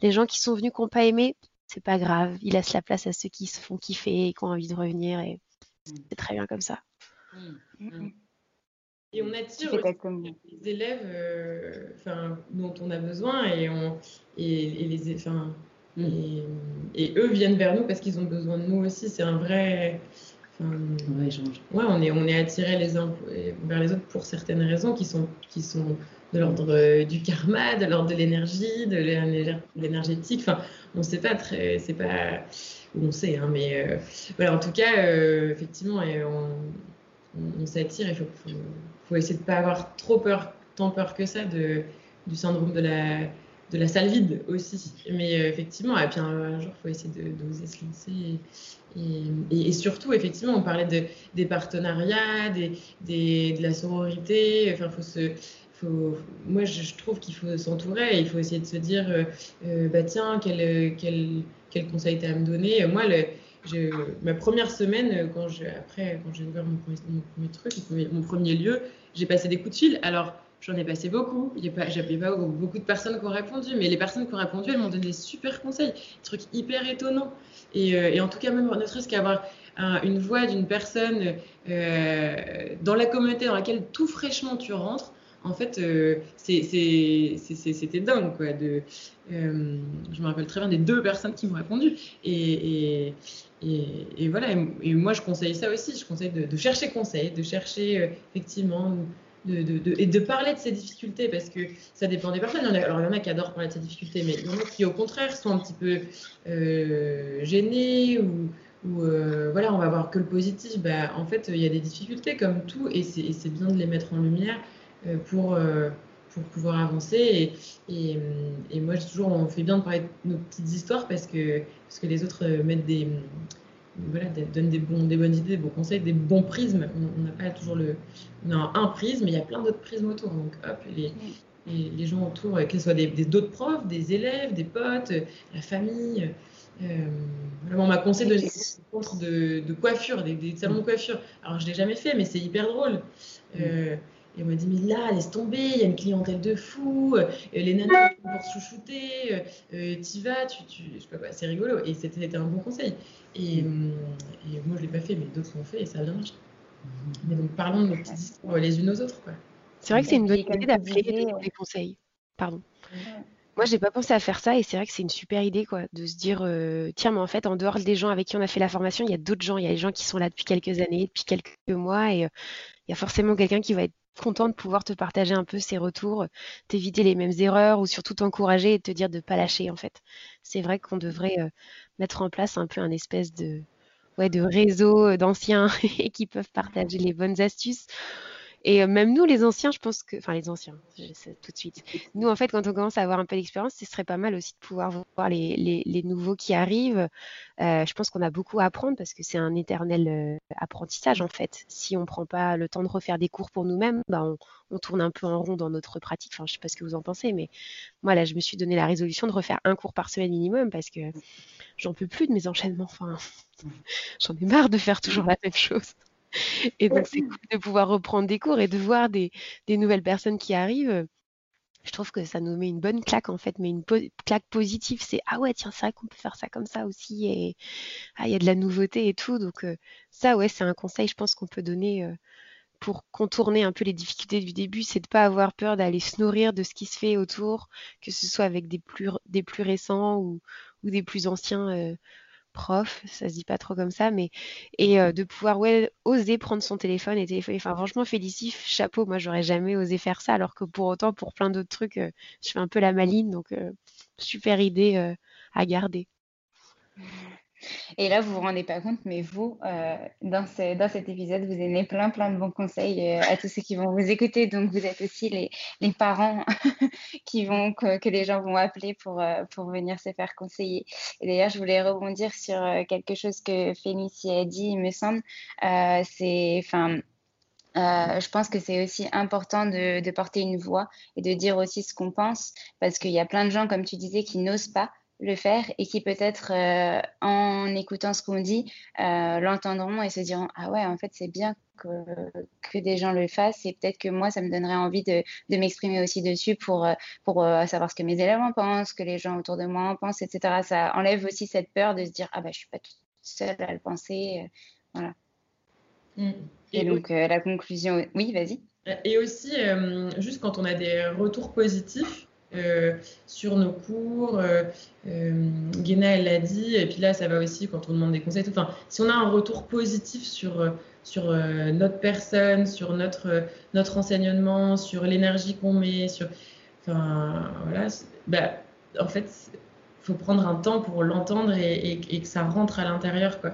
les gens qui sont venus, qui n'ont pas aimé, c'est pas grave. Ils laissent la place à ceux qui se font kiffer et qui ont envie de revenir et c'est très bien comme ça. Mmh, mmh. Et on attire les élèves euh, dont on a besoin et, on, et, les, enfin, Mm. Et, eux viennent vers nous parce qu'ils ont besoin de nous aussi. C'est un vrai. ouais, ouais, on est, on est attirés les uns vers les autres pour certaines raisons qui sont, qui sont de l'ordre euh, du karma, de l'ordre de l'énergie, de l'énergétique. Enfin, on ne sait pas très. C'est pas. On sait, hein, mais euh, voilà, en tout cas, euh, effectivement, et on, on, s'attire. Il faut, faut, faut, essayer de ne pas avoir trop peur, tant peur que ça de, du syndrome de la de la salle vide aussi. Mais euh, effectivement, et puis un, jour, il faut essayer d'oser se lancer. Et, surtout, effectivement, on parlait de, des partenariats, de la sororité. Enfin, faut se, faut, moi, je, trouve qu'il faut s'entourer. Il faut essayer de se dire, euh, euh, bah tiens, quel, conseil tu as à me donner Moi, ma première semaine, quand après, quand j'ai ouvert mon premier, mon premier truc, mon premier lieu, j'ai passé des coups de fil. Alors, J'en ai passé beaucoup. J'avais pas, beaucoup de personnes qui ont répondu, mais les personnes qui ont répondu, elles m'ont donné des super conseils, des trucs hyper étonnants. Et, euh, en tout cas, même ne serait-ce qu'avoir une voix d'une personne euh, dans la communauté dans laquelle tout fraîchement tu rentres, en fait, euh, c'était dingue. Je me rappelle très bien des deux personnes qui m'ont répondu. Et, et, voilà, et, moi je conseille ça aussi. Je conseille de, de chercher conseil, de chercher effectivement de, et de parler de ces difficultés parce que ça dépend des personnes. alors, il y en a qui adorent parler de ces difficultés, mais il y en a qui, au contraire, sont un petit peu euh, gênés ou, euh, voilà, on va voir que le positif. Bah, en fait, il y a des difficultés comme tout et c'est bien de les mettre en lumière euh, pour, pour pouvoir avancer. Et, et, moi, toujours, on fait bien de parler de nos petites histoires parce que, parce que les autres mettent des voilà, donne des, bons, des bonnes idées, des bons conseils, des bons prismes. On n'a pas toujours le. On a un prisme, mais il y a plein d'autres prismes autour. Donc, hop, les, les, gens autour, que ce soit des, d'autres profs, des élèves, des potes, la famille. Euh, on m'a conseillé de contre de, de coiffure, des, salons de coiffure. Alors, je ne l'ai jamais fait, mais c'est hyper drôle. Euh, et on m'a dit, mais là, laisse tomber, il y a une clientèle de fou, euh, les nanas pour chouchouter, euh, euh, t'y vas, tu, tu, je sais pas quoi, c'est rigolo. Et c'était un bon conseil. Et, moi, je l'ai pas fait, mais d'autres l'ont fait et ça a bien marché. Mais donc, parlons de nos petites histoires les unes aux autres. C'est vrai que c'est une bonne idée d'appeler des conseils. Pardon. Moi, j'ai pas pensé à faire ça et c'est vrai que c'est une super idée, quoi, de se dire, tiens, mais en fait, en dehors des gens avec qui on a fait la formation, il y a d'autres gens, il y a des gens qui sont là depuis quelques années, depuis quelques mois et il y a forcément quelqu'un qui va être content de pouvoir te partager un peu ses retours, t'éviter les mêmes erreurs ou surtout t'encourager et te dire de ne pas lâcher en fait. C'est vrai qu'on devrait euh, mettre en place un peu un espèce de, de réseau euh, d'anciens qui peuvent partager les bonnes astuces et euh, même nous, les anciens, je pense que, enfin les anciens, je sais tout de suite. Nous, en fait, quand on commence à avoir un peu d'expérience, ce serait pas mal aussi de pouvoir voir les, nouveaux qui arrivent. Euh, je pense qu'on a beaucoup à apprendre parce que c'est un éternel euh, apprentissage en fait. Si on prend pas le temps de refaire des cours pour nous-mêmes, bah, on, on, tourne un peu en rond dans notre pratique. Enfin, je sais pas ce que vous en pensez, mais moi là, je me suis donné la résolution de refaire un cours par semaine minimum parce que j'en peux plus de mes enchaînements. Enfin, j'en ai marre de faire toujours la même chose. Et donc, c'est cool de pouvoir reprendre des cours et de voir des, des nouvelles personnes qui arrivent. Je trouve que ça nous met une bonne claque en fait, mais une claque positive. C'est ah ouais, tiens, c'est vrai qu'on peut faire ça comme ça aussi. Et ah, il y a de la nouveauté et tout. Donc, euh, ça, ouais, c'est un conseil, je pense, qu'on peut donner euh, pour contourner un peu les difficultés du début. C'est de pas avoir peur d'aller se nourrir de ce qui se fait autour, que ce soit avec des plus, des plus récents ou, ou des plus anciens. Euh, prof, ça se dit pas trop comme ça, mais et euh, de pouvoir oser prendre son téléphone et téléphoner. Enfin, franchement, félicite, chapeau. Moi, j'aurais jamais osé faire ça, alors que pour autant, pour plein d'autres trucs, euh, je fais un peu la maline, donc euh, super idée à garder. Et là, vous vous rendez pas compte, mais vous, euh, dans, ce, dans cet épisode, vous donnez plein, plein de bons conseils euh, à tous ceux qui vont vous écouter. Donc, vous êtes aussi les, les parents qui vont, que, les gens vont appeler pour, euh, pour venir se faire conseiller. Et d'ailleurs, je voulais rebondir sur quelque chose que Félicie a dit, il me semble. C'est, enfin, je pense que c'est aussi important de, porter une voix et de dire aussi ce qu'on pense, parce qu'il y a plein de gens, comme tu disais, qui n'osent pas le faire et qui peut-être euh, en écoutant ce qu'on dit euh, l'entendront et se diront ah ouais en fait c'est bien que, que, des gens le fassent et peut-être que moi ça me donnerait envie de, de m'exprimer aussi dessus pour, pour euh, savoir ce que mes élèves en pensent, que les gens autour de moi en pensent, etc. Ça enlève aussi cette peur de se dire ah bah je suis pas toute seule à le penser, voilà. Mmh. Et, et, donc la conclusion, oui vas-y. Et aussi, juste quand on a des retours positifs, euh, sur nos cours. Euh, euh, Guéna, elle l'a dit, et puis là, ça va aussi quand on demande des conseils. Tout. Enfin, si on a un retour positif sur, sur notre personne, sur notre, notre enseignement, sur l'énergie qu'on met, sur. Enfin, voilà. Bah, en fait, il faut prendre un temps pour l'entendre et, et, et, que ça rentre à l'intérieur, quoi.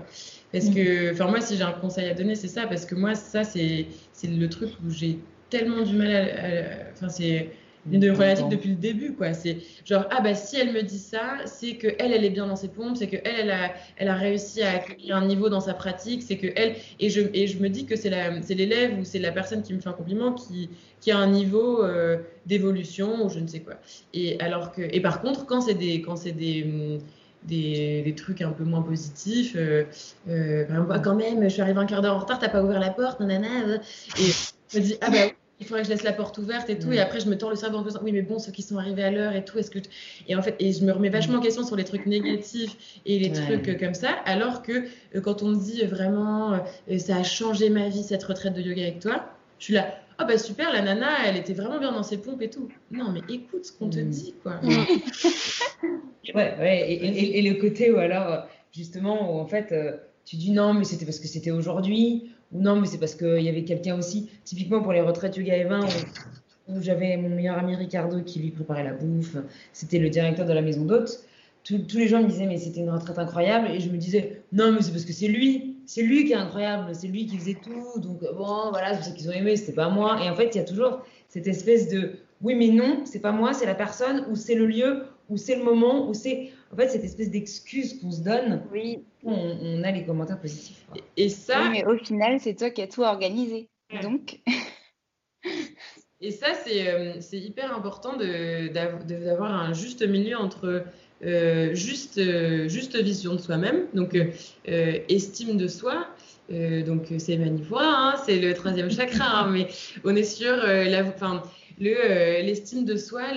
Parce que, enfin, moi, si j'ai un conseil à donner, c'est ça, parce que moi, ça, c'est le truc où j'ai tellement du mal à. Enfin, c'est de relative depuis le début quoi c'est genre ah bah si elle me dit ça c'est que elle elle est bien dans ses pompes c'est que elle elle a elle a réussi à acquérir un niveau dans sa pratique c'est que elle et je et je me dis que c'est la c'est l'élève ou c'est la personne qui me fait un compliment qui qui a un niveau euh, d'évolution ou je ne sais quoi et alors que et par contre quand c'est des quand c'est des des, des, trucs un peu moins positifs. Euh, euh, bah, quand même, je suis arrivée un quart d'heure en retard, t'as pas ouvert la porte, nanana. Et je me dis, ah bah il faudrait que je laisse la porte ouverte et tout. Et après, je me tords le cerveau en disant, oui, mais bon, ceux qui sont arrivés à l'heure et tout, est-ce que. Et en fait, et je me remets vachement en question sur les trucs négatifs et les ouais. trucs comme ça. Alors que euh, quand on me dit vraiment, euh, ça a changé ma vie, cette retraite de yoga avec toi, je suis là, ah oh bah super, la nana, elle était vraiment bien dans ses pompes et tout. Non, mais écoute ce qu'on te mm. dit, quoi. ouais, ouais. Et, et, et, le côté où alors, justement, où en fait, euh, tu dis non, mais c'était parce que c'était aujourd'hui ou non, mais c'est parce qu'il y avait quelqu'un aussi, typiquement pour les retraites yoga et vin, où, où j'avais mon meilleur ami Ricardo qui lui préparait la bouffe, c'était le directeur de la maison d'hôtes. Tous, les gens me disaient, mais c'était une retraite incroyable, et je me disais, non, mais c'est parce que c'est lui, c'est lui qui est incroyable, c'est lui qui faisait tout, donc bon, voilà, c'est ça qu'ils ont aimé, c'était pas moi. Et en fait, il y a toujours cette espèce de, oui, mais non, c'est pas moi, c'est la personne, ou c'est le lieu, ou c'est le moment, ou c'est en fait, cette espèce d'excuse qu'on se donne, oui. on, on, a les commentaires positifs. Et, et ça. Oui, mais au final, c'est toi qui as tout organisé. Ouais. Donc. et ça, c'est euh, hyper important d'avoir un juste milieu entre euh, juste, euh, juste vision de soi-même, donc euh, estime de soi. donc c'est magnifique, hein, c'est le troisième chakra, hein, mais on est sur la, enfin, l'estime de soi,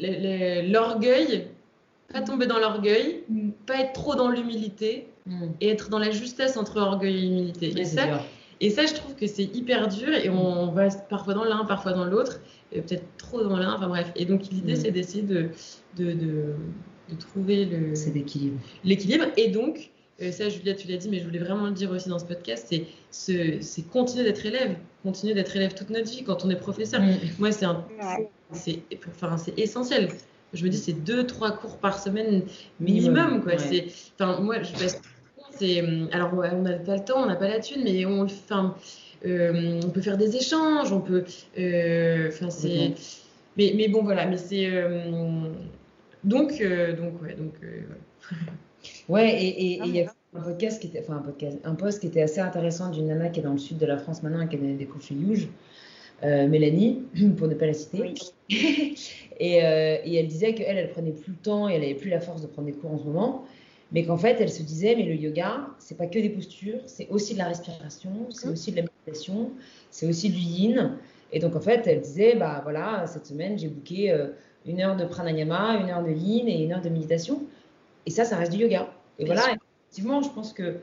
l'orgueil pas tomber dans l'orgueil, mm. pas être trop dans l'humilité mm. et être dans la justesse entre orgueil et humilité. Et ça, et ça, je trouve que c'est hyper dur et on va parfois dans l'un, parfois dans l'autre, peut-être trop dans l'un, enfin bref. Et donc l'idée, mm. c'est d'essayer de, de, de, de, trouver le... L'équilibre. Et donc, euh, ça, Julia, tu l'as dit, mais je voulais vraiment le dire aussi dans ce podcast, c'est continuer d'être élève, continuer d'être élève toute notre vie quand on est professeur. Moi, c'est ouais. enfin, essentiel je me dis c'est deux trois cours par semaine minimum quoi ouais. c'est enfin moi je c'est alors on n'a pas le temps on n'a pas la thune mais on enfin euh, on peut faire des échanges on peut euh, enfin c'est mais, mais bon voilà mais c'est euh, donc euh, donc ouais donc ouais et il y a un podcast qui était enfin un podcast un post qui était assez intéressant d'une nana qui est dans le sud de la France maintenant et qui a donné des cours chez euh, Mélanie, pour ne pas la citer. Oui. et, euh, et, elle disait qu'elle, elle prenait plus le temps et elle n'avait plus la force de prendre des cours en ce moment. Mais qu'en fait, elle se disait, mais le yoga, c'est pas que des postures, c'est aussi de la respiration, c'est mmh. aussi de la méditation, c'est aussi du yin. Et donc, en fait, elle disait, bah voilà, cette semaine, j'ai booké euh, une heure de pranayama, une heure de yin et une heure de méditation. Et ça, ça reste du yoga. Et Bien voilà, sûr. Effectivement, je pense que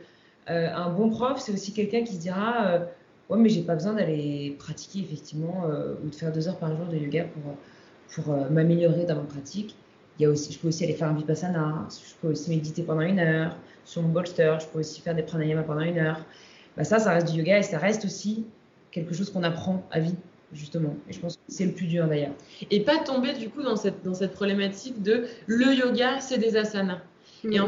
euh, un bon prof, c'est aussi quelqu'un qui se dira, euh, Ouais, mais j'ai pas besoin d'aller pratiquer effectivement euh, ou de faire deux heures par jour de yoga pour, pour euh, m'améliorer dans ma pratique. Il y a aussi, je peux aussi aller faire un vipassana, je peux aussi méditer pendant une heure sur mon bolster, je peux aussi faire des pranayama pendant une heure. Bah ça, ça reste du yoga et ça reste aussi quelque chose qu'on apprend à vie, justement. Et je pense que c'est le plus dur d'ailleurs. Et pas tomber du coup dans cette, dans cette problématique de le yoga, c'est des asanas. Mmh. Et en,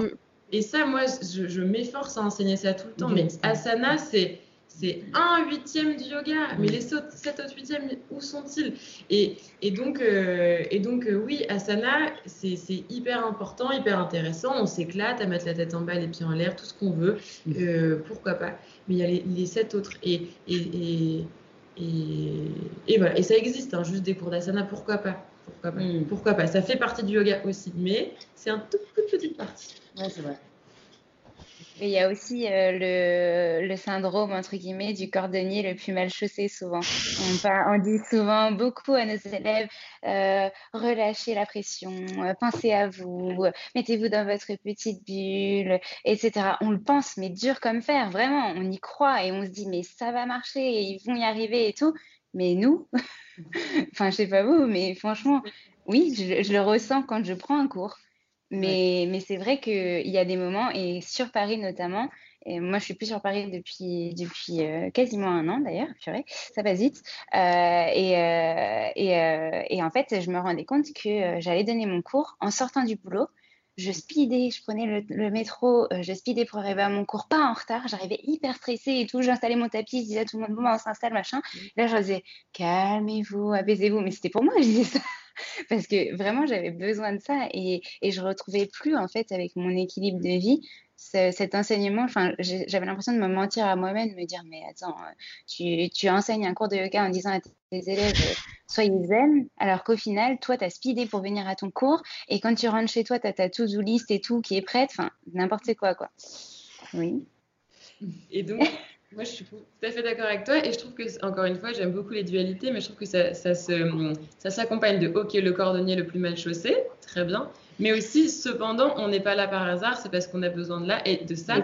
Et ça, moi, je, m'efforce à enseigner ça tout le temps. Mais asana, c'est c'est un huitième du yoga, mais les sept autres huitièmes, où sont-ils? Et, et, donc, euh, et donc euh, oui, asana, c'est hyper important, hyper intéressant. On s'éclate à mettre la tête en bas, les pieds en l'air, tout ce qu'on veut. Euh, pourquoi pas? Mais il y a les, sept autres. Et, et, et, voilà. Et ça existe, hein, juste des cours d'asana, pourquoi pas? Pourquoi pas, mm. pourquoi pas Ça fait partie du yoga aussi, mais c'est un tout petite partie. Ouais, c'est vrai il y a aussi euh, le, syndrome, entre guillemets, du cordonnier le plus mal chaussé souvent. On, dit souvent beaucoup à nos élèves, euh, relâchez la pression, euh, pensez à vous, mettez-vous dans votre petite bulle, etc. On le pense, mais dur comme fer, vraiment, on y croit et on se dit, mais ça va marcher, ils vont y arriver et tout. Mais nous, enfin, je sais pas vous, mais franchement, oui, je le ressens quand je prends un cours. Mais, mais c'est vrai qu'il y a des moments, et sur Paris notamment, et moi je suis plus sur Paris depuis, depuis euh, quasiment un an d'ailleurs, purée, ça passe vite. Euh, et, euh, et, et, en fait, je me rendais compte que j'allais donner mon cours en sortant du boulot. Je speedais, je prenais le, métro, je speedais pour arriver à mon cours, pas en retard. J'arrivais hyper stressée et tout. J'installais mon tapis, je disais à tout le monde, bon, on s'installe, machin. Là, je disais, calmez-vous, apaisez-vous. Mais c'était pour moi, je disais ça. parce que vraiment j'avais besoin de ça et, et je retrouvais plus en fait avec mon équilibre de vie cet enseignement, j'avais l'impression de me mentir à moi-même, de me dire, mais attends, tu, tu, enseignes un cours de yoga en disant à tes élèves, soyez zen, alors qu'au final, toi, tu as speedé pour venir à ton cours, et quand tu rentres chez toi, tu as ta to-do list et tout qui est prête, enfin, n'importe quoi, quoi. Oui. Et donc, moi, je suis tout à fait d'accord avec toi et je trouve que, encore une fois, j'aime beaucoup les dualités, mais je trouve que ça, ça, ça s'accompagne de OK, le cordonnier le plus mal chaussé, très bien, mais aussi, cependant, on n'est pas là par hasard, c'est parce qu'on a besoin de là et de ça.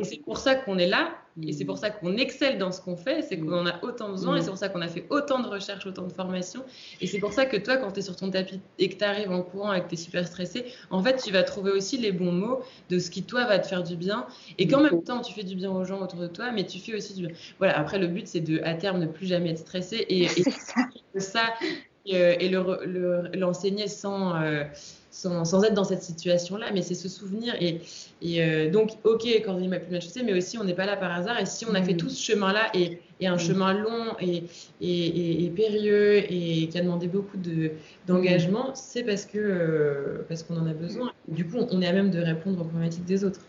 Et c'est pour ça qu'on est là, et c'est pour ça qu'on excelle dans ce qu'on fait, c'est qu'on a autant besoin, et c'est pour ça qu'on a fait autant de recherches, autant de formations. Et c'est pour ça que toi, quand tu es sur ton tapis et que tu arrives en courant et que tu es super stressé, en fait, tu vas trouver aussi les bons mots de ce qui, toi, va te faire du bien. Et qu'en même temps, tu fais du bien aux gens autour de toi, mais tu fais aussi du bien. Voilà, après, le but, c'est de, à terme, ne plus jamais être stressé. Et, et ça, et, l'enseigner sans, euh, sans, sans, être dans cette situation-là, mais c'est se souvenir. Et, et euh, donc, ok, quand il m'a plus mal chaussé, mais aussi on n'est pas là par hasard. Et si on a fait mm. tout ce chemin-là et, et, un mm. chemin long et, et, périlleux et qui a demandé beaucoup d'engagement, de, c'est parce que euh, parce qu'on en a besoin. Du coup, on est à même de répondre aux problématiques des autres.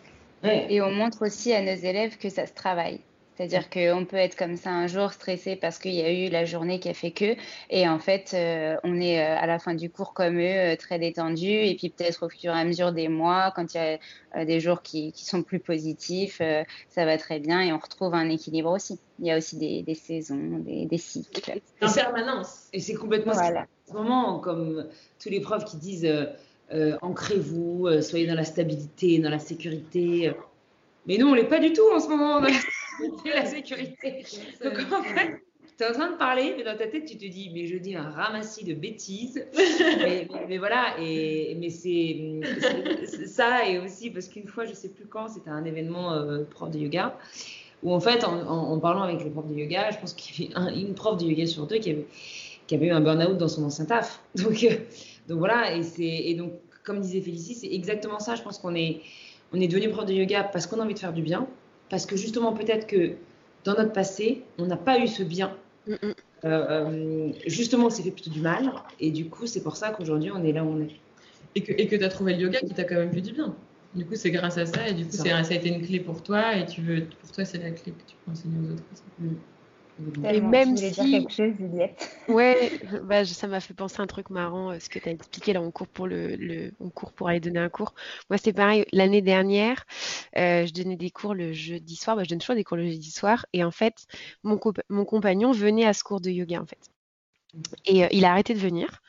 Et on montre aussi à nos élèves que ça se travaille. C'est-à-dire qu'on peut être comme ça un jour stressé parce qu'il y a eu la journée qui a fait que, et en fait, euh, on est euh, à la fin du cours comme eux, euh, très détendu, et puis peut-être au fur et à mesure des mois, quand il y a des jours qui, qui, sont plus positifs, ça va très bien, et on retrouve un équilibre aussi. Il y a aussi des, des saisons, des, des, cycles. En permanence. Et c'est complètement voilà. En ce moment, comme tous les profs qui disent ancrez-vous, soyez dans la stabilité, dans la sécurité. Mais nous, on l'est pas du tout en ce moment. la sécurité. Donc en fait, tu es en train de parler, mais dans ta tête, tu te dis, mais je dis un ramassis de bêtises. mais, voilà, et, mais c'est ça, et aussi parce qu'une fois, je sais plus quand, c'était un événement euh, prof de yoga, où en fait, en, parlant avec les profs de yoga, je pense qu'il y avait une prof de yoga sur deux qui avait, qui avait eu un burn-out dans son ancien taf. Donc, euh, donc voilà, et, et donc, comme disait Félicie, c'est exactement ça. Je pense qu'on est, on est devenu prof de yoga parce qu'on a envie de faire du bien, parce que justement, peut-être que dans notre passé, on n'a pas eu ce bien. Mm, mm. Euh, justement, on s'est fait plutôt du mal. Et du coup, c'est pour ça qu'aujourd'hui, on est là où on est. Et que tu as trouvé le yoga qui t'a quand même fait du bien. Du coup, c'est grâce à ça. Et du coup, ça. ça. a été une clé pour toi. Et tu veux, pour toi, c'est la clé que tu peux enseigner aux autres. Mm. Et même si... dire quelque chose, Juliette. Ouais, bah, ça m'a fait penser à un truc marrant, euh, ce que tu as expliqué là en cours pour le, le cours pour aller donner un cours. Moi, c'est pareil. L'année dernière, euh, je donnais des cours le jeudi soir. Bah, je donne toujours des cours le jeudi soir. Et en fait, mon, mon compagnon venait à ce cours de yoga en fait. Et euh, il a arrêté de venir,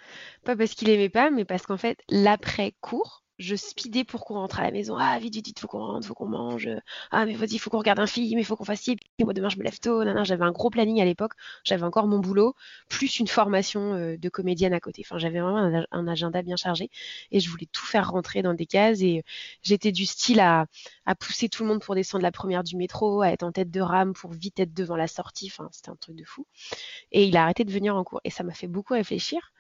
pas parce qu'il aimait pas, mais parce qu'en fait, l'après cours, je speedais pour qu'on rentre à la maison. Ah, vite, vite, vite, faut qu'on rentre, faut qu'on mange. Ah, mais vas-y, faut qu'on regarde un film, il faut qu'on fasse ci. Puis moi, demain, je me lève tôt. J'avais un gros planning à l'époque. J'avais encore mon boulot, plus une formation euh, de comédienne à côté. Enfin, j'avais vraiment un, agenda bien chargé et je voulais tout faire rentrer dans des cases. Et euh, j'étais du style à, à pousser tout le monde pour descendre la première du métro, à être en tête de rame pour vite être devant la sortie. Enfin, c'était un truc de fou. Et il a arrêté de venir en cours. Et ça m'a fait beaucoup réfléchir.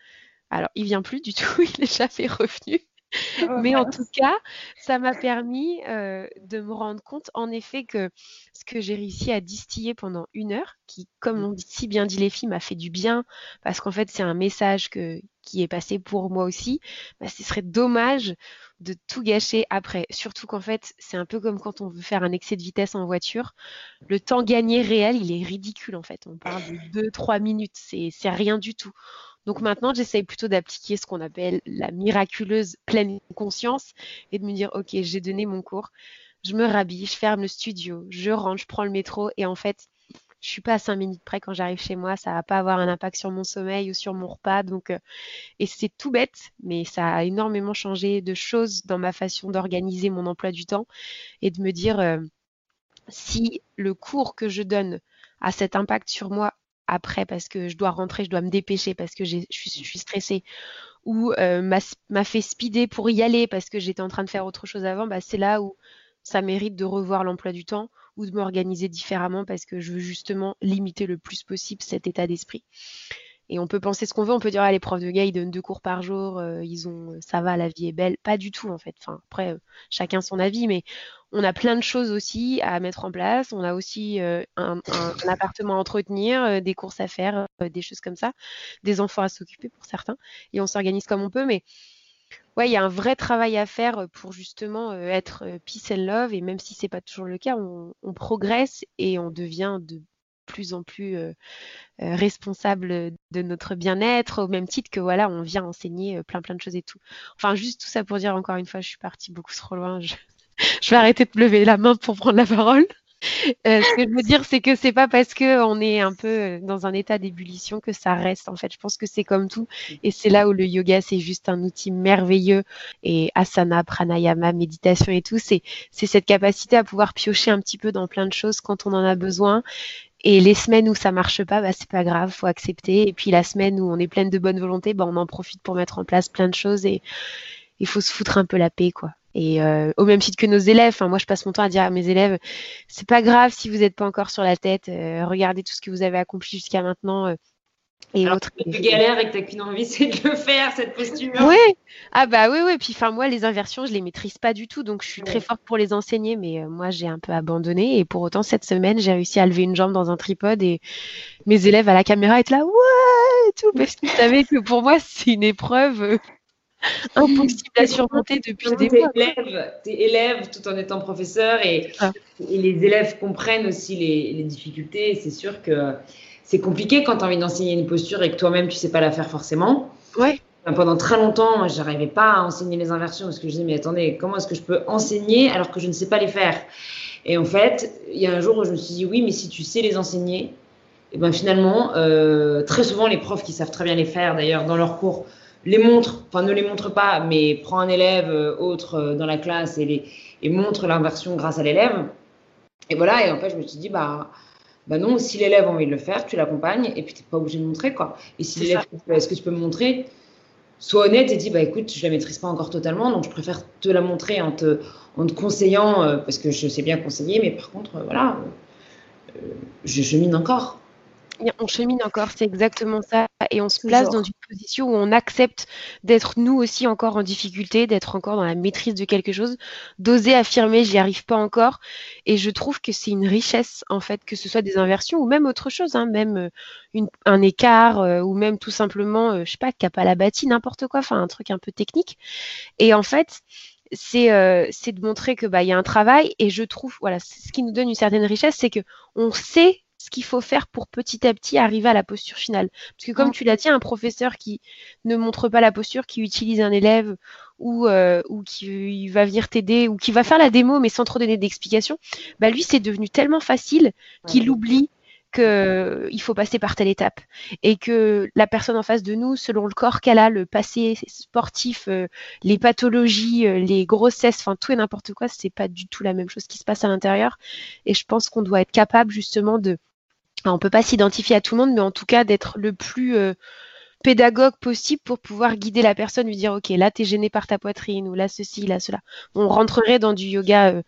Alors, il vient plus du tout, il est jamais revenu. Mais en tout cas, ça m'a permis de me rendre compte, en effet, que ce que j'ai réussi à distiller pendant une heure, qui, comme l'ont si bien dit les filles, m'a fait du bien, parce qu'en fait, c'est un message que, qui est passé pour moi aussi, bah, ce serait dommage de tout gâcher après. Surtout qu'en fait, c'est un peu comme quand on veut faire un excès de vitesse en voiture. Le temps gagné réel, il est ridicule en fait. On parle de 2-3 minutes, c'est rien du tout. Donc maintenant, j'essaye plutôt d'appliquer ce qu'on appelle la miraculeuse pleine conscience et de me dire, OK, j'ai donné mon cours, je me rhabille, je ferme le studio, je rentre, je prends le métro et en fait, je suis pas à cinq minutes près quand j'arrive chez moi, ça va pas avoir un impact sur mon sommeil ou sur mon repas. Donc, euh, et c'est tout bête, mais ça a énormément changé de choses dans ma façon d'organiser mon emploi du temps et de me dire euh, si le cours que je donne a cet impact sur moi après parce que je dois rentrer, je dois me dépêcher parce que je suis, stressée ou euh, m'a fait speeder pour y aller parce que j'étais en train de faire autre chose avant, bah, c'est là où ça mérite de revoir l'emploi du temps ou de m'organiser différemment parce que je veux justement limiter le plus possible cet état d'esprit. Et on peut penser ce qu'on veut, on peut dire ah, les profs de gars ils donnent deux cours par jour, euh, ils ont euh, ça va, la vie est belle. Pas du tout en fait. Enfin après euh, chacun son avis, mais on a plein de choses aussi à mettre en place. On a aussi un, appartement à entretenir, des courses à faire, des choses comme ça, des enfants à s'occuper pour certains. Et on s'organise comme on peut, mais ouais, il y a un vrai travail à faire pour justement être peace and love. Et même si c'est pas toujours le cas, on, progresse et on devient de plus en plus responsable de notre bien-être, au même titre que voilà, on vient enseigner plein plein de choses et tout. Enfin, juste tout ça pour dire encore une fois, je suis partie beaucoup trop loin. Je, vais arrêter de lever la main pour prendre la parole. Euh, ce que je veux dire, c'est que c'est pas parce que on est un peu euh, dans un état d'ébullition que ça reste. En fait, je pense que c'est comme tout, et c'est là où le yoga c'est juste un outil merveilleux. Et asana, pranayama, méditation et tout, c'est cette capacité à pouvoir piocher un petit peu dans plein de choses quand on en a besoin. Et les semaines où ça marche pas, bah c'est pas grave, faut accepter. Et puis la semaine où on est pleine de bonne volonté, bah on en profite pour mettre en place plein de choses et il faut se foutre un peu la paix, quoi. Et euh, au même titre que nos élèves, moi je passe mon temps à dire à mes élèves, c'est pas grave si vous n'êtes pas encore sur la tête, euh, regardez tout ce que vous avez accompli jusqu'à maintenant. Euh, et Alors, tu galères et que tu qu'une envie, c'est de le faire, cette posture. Oui, ah bah oui, oui. Puis enfin, moi, les inversions, je les maîtrise pas du tout. Donc, je suis très forte pour les enseigner, mais moi, j'ai un peu abandonné. Et pour autant, cette semaine, j'ai réussi à lever une jambe dans un tripode et mes élèves à la caméra étaient là, ouais, tout. Parce qu'ils savaient que pour moi, c'est une épreuve impossible à surmonter depuis le début. Tu es élève tout en étant professeur et, ah. les élèves comprennent aussi les, difficultés. C'est sûr que c'est compliqué quand tu as envie d'enseigner une posture et que toi-même tu sais pas la faire forcément. Ouais. Pendant très longtemps, je n'arrivais pas à enseigner les inversions parce que je disais, mais attendez, comment est-ce que je peux enseigner alors que je ne sais pas les faire? Et en fait, il y a un jour où je me suis dit, oui, mais si tu sais les enseigner, et ben finalement, euh, très souvent, les profs qui savent très bien les faire, d'ailleurs, dans leurs cours, les montre, enfin ne les montre pas, mais prend un élève euh, autre euh, dans la classe et, les, et montre l'inversion grâce à l'élève. Et voilà, et en fait, je me suis dit, bah, bah non, si l'élève a envie de le faire, tu l'accompagnes et puis tu n'es pas obligé de montrer. quoi. Et si l'élève, est-ce que tu peux me montrer? Sois honnête et dis, bah écoute, je la maîtrise pas encore totalement, donc je préfère te la montrer en te, en te conseillant, euh, parce que je sais bien conseiller, mais par contre, voilà, je, je mine encore on chemine encore, c'est exactement ça. Et on se place dans une position où on accepte d'être nous aussi encore en difficulté, d'être encore dans la maîtrise de quelque chose, d'oser affirmer j'y arrive pas encore. Et je trouve que c'est une richesse, en fait, que ce soit des inversions ou même autre chose, hein, même euh, un écart euh, ou même tout simplement, euh, je sais pas, cap à la bâtie, n'importe quoi, enfin un truc un peu technique. Et en fait, c'est de montrer que bah il y a un travail et je trouve voilà ce qui nous donne une certaine richesse c'est que on sait ce qu'il faut faire pour petit à petit arriver à la posture finale. Parce que comme tu l'as dit, un professeur qui ne montre pas la posture, qui utilise un élève ou, euh, ou qui va venir t'aider ou qui va faire la démo mais sans trop donner d'explication, bah lui c'est devenu tellement facile qu'il oublie qu'il faut passer par telle étape et que la personne en face de nous, selon le corps qu'elle a, le passé sportif, euh, les pathologies, euh, les grossesses, enfin tout et n'importe quoi, c'est pas du tout la même chose qui se passe à l'intérieur. Et je pense qu'on doit être capable justement de on peut pas s'identifier à tout le monde, mais en tout cas d'être le plus euh, pédagogue possible pour pouvoir guider la personne, lui dire ok là tu es gêné par ta poitrine ou là ceci, là cela. On rentrerait dans du yoga euh,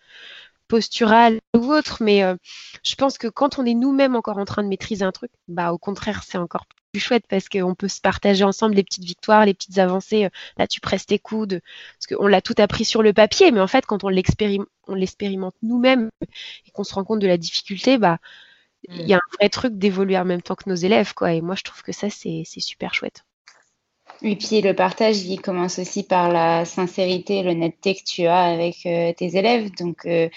postural ou autre, mais euh, je pense que quand on est nous-mêmes encore en train de maîtriser un truc, bah au contraire c'est encore chouette parce qu'on peut se partager ensemble les petites victoires, les petites avancées. Là, tu presses tes coudes. Parce qu'on l'a tout appris sur le papier, mais en fait, quand on l'expérimente nous-mêmes et qu'on se rend compte de la difficulté, bah, il y a un vrai truc d'évoluer en même temps que nos élèves, quoi. Et moi, je trouve que ça, c'est super chouette. Et puis le partage, il commence aussi par la sincérité, l'honnêteté que tu as avec euh, tes élèves. Donc, euh,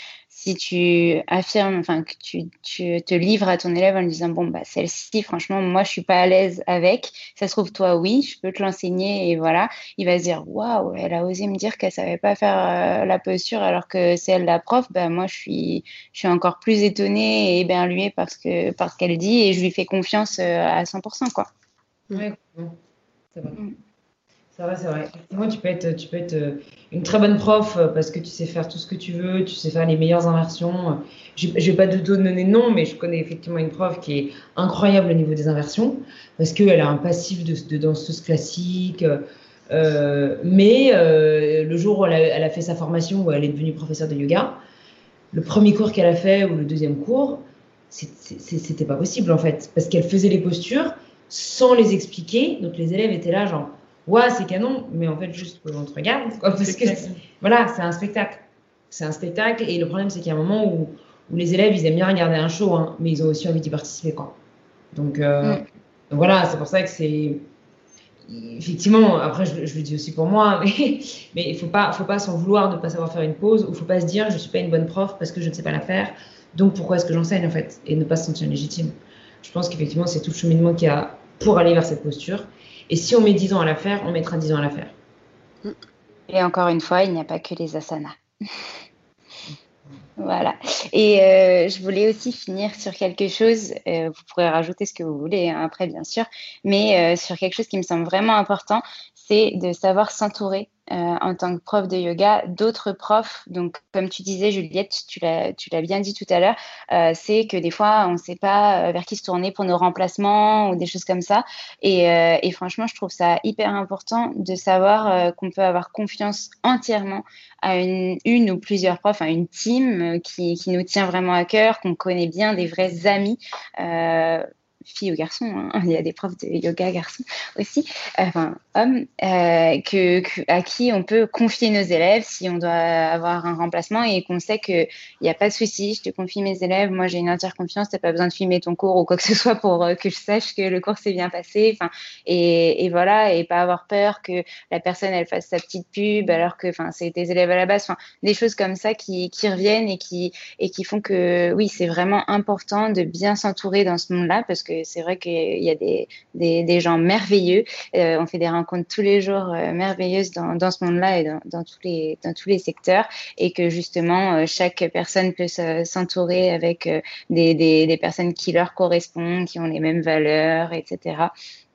si tu affirmes, enfin, que tu, tu, te livres à ton élève en lui disant, bon, bah, celle-ci, franchement, moi, je suis pas à l'aise avec. Ça se trouve, toi, oui, je peux te l'enseigner et voilà. Il va se dire, waouh, elle a osé me dire qu'elle savait pas faire euh, la posture alors que c'est elle la prof. Ben, moi, je suis, je suis encore plus étonnée et éberluée parce que, parce qu'elle dit et je lui fais confiance à 100%, quoi. Ouais, c'est vrai. Mm. C'est vrai, c'est vrai. Effectivement, tu peux être, tu peux être euh, une très bonne prof euh, parce que tu sais faire tout ce que tu veux, tu sais faire les meilleures inversions. Je ne vais pas de donner de nom, mais je connais effectivement une prof qui est incroyable au niveau des inversions parce qu'elle a un passif de, danseuse classique. Euh, mais le jour où elle a, elle a, fait sa formation, où elle est devenue professeure de yoga, le premier cours qu'elle a fait ou le deuxième cours, c'était pas possible en fait parce qu'elle faisait les postures sans les expliquer. Donc les élèves étaient là, genre, ouais, c'est canon, mais en fait, juste que l'on te regarde. parce que, voilà, c'est un spectacle. C'est un spectacle. Et le problème, c'est qu'il y a un moment où, où, les élèves, ils aiment bien regarder un show, hein, mais ils ont aussi envie d'y participer. Quoi. Donc, euh, mm. voilà, c'est pour ça que c'est. Effectivement, après, je, le dis aussi pour moi, mais, mais il ne faut pas, faut pas s'en vouloir de ne pas savoir faire une pause, ou il ne faut pas se dire, je ne suis pas une bonne prof parce que je ne sais pas la faire, donc pourquoi est-ce que j'enseigne, en fait, et ne pas se sentir légitime. Je pense qu'effectivement, c'est tout le cheminement qu'il y a pour aller vers cette posture. Et si on met 10 ans à la faire, on mettra 10 ans à la faire. Et encore une fois, il n'y a pas que les asanas. Voilà. Et euh, je voulais aussi finir sur quelque chose, euh, vous pourrez rajouter ce que vous voulez hein, après, bien sûr, mais euh, sur quelque chose qui me semble vraiment important, c'est de savoir s'entourer euh, en tant que prof de yoga d'autres profs. Donc, comme tu disais, Juliette, tu l'as bien dit tout à l'heure, euh, c'est que des fois, on ne sait pas euh, vers qui se tourner pour nos remplacements ou des choses comme ça. Et, et franchement, je trouve ça hyper important de savoir qu'on peut avoir confiance entièrement à une, une, ou plusieurs profs, à une team qui, qui, nous tient vraiment à cœur, qu'on connaît bien, des vrais amis filles ou garçons, hein. il y a des profs de yoga garçons aussi, enfin hommes, euh, que, à qui on peut confier nos élèves si on doit avoir un remplacement et qu'on sait qu'il n'y a pas de souci, je te confie mes élèves, moi j'ai une entière confiance, tu n'as pas besoin de filmer ton cours ou quoi que ce soit pour euh, que je sache que le cours s'est bien passé, enfin, et, voilà, et pas avoir peur que la personne elle fasse sa petite pub alors que enfin, c'est tes élèves à la base, enfin, des choses comme ça qui, qui reviennent et qui, et qui font que oui, c'est vraiment important de bien s'entourer dans ce monde-là parce que c'est vrai qu'il y a des, des, gens merveilleux. Euh, on fait des rencontres tous les jours euh, merveilleuses dans, dans ce monde-là et dans, tous les, dans tous les secteurs. Et que justement, euh, chaque personne peut s'entourer avec des, des, des, personnes qui leur correspondent, qui ont les mêmes valeurs, etc.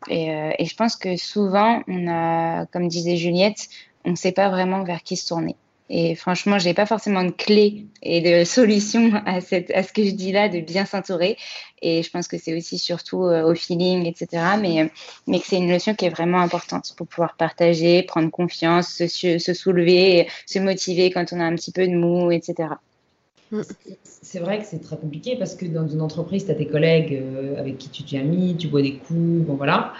Et, et je pense que souvent, on a, comme disait Juliette, on ne sait pas vraiment vers qui se tourner. Et franchement, je n'ai pas forcément de clé et de solution à, cette, à ce que je dis là, de bien s'entourer. Et je pense que c'est aussi surtout euh, au feeling, etc. Mais, mais que c'est une notion qui est vraiment importante pour pouvoir partager, prendre confiance, se, se soulever, se motiver quand on a un petit peu de mou, etc. Mm. C'est vrai que c'est très compliqué parce que dans une entreprise, tu as tes collègues euh, avec qui tu t'es ami, tu bois des coups, bon voilà.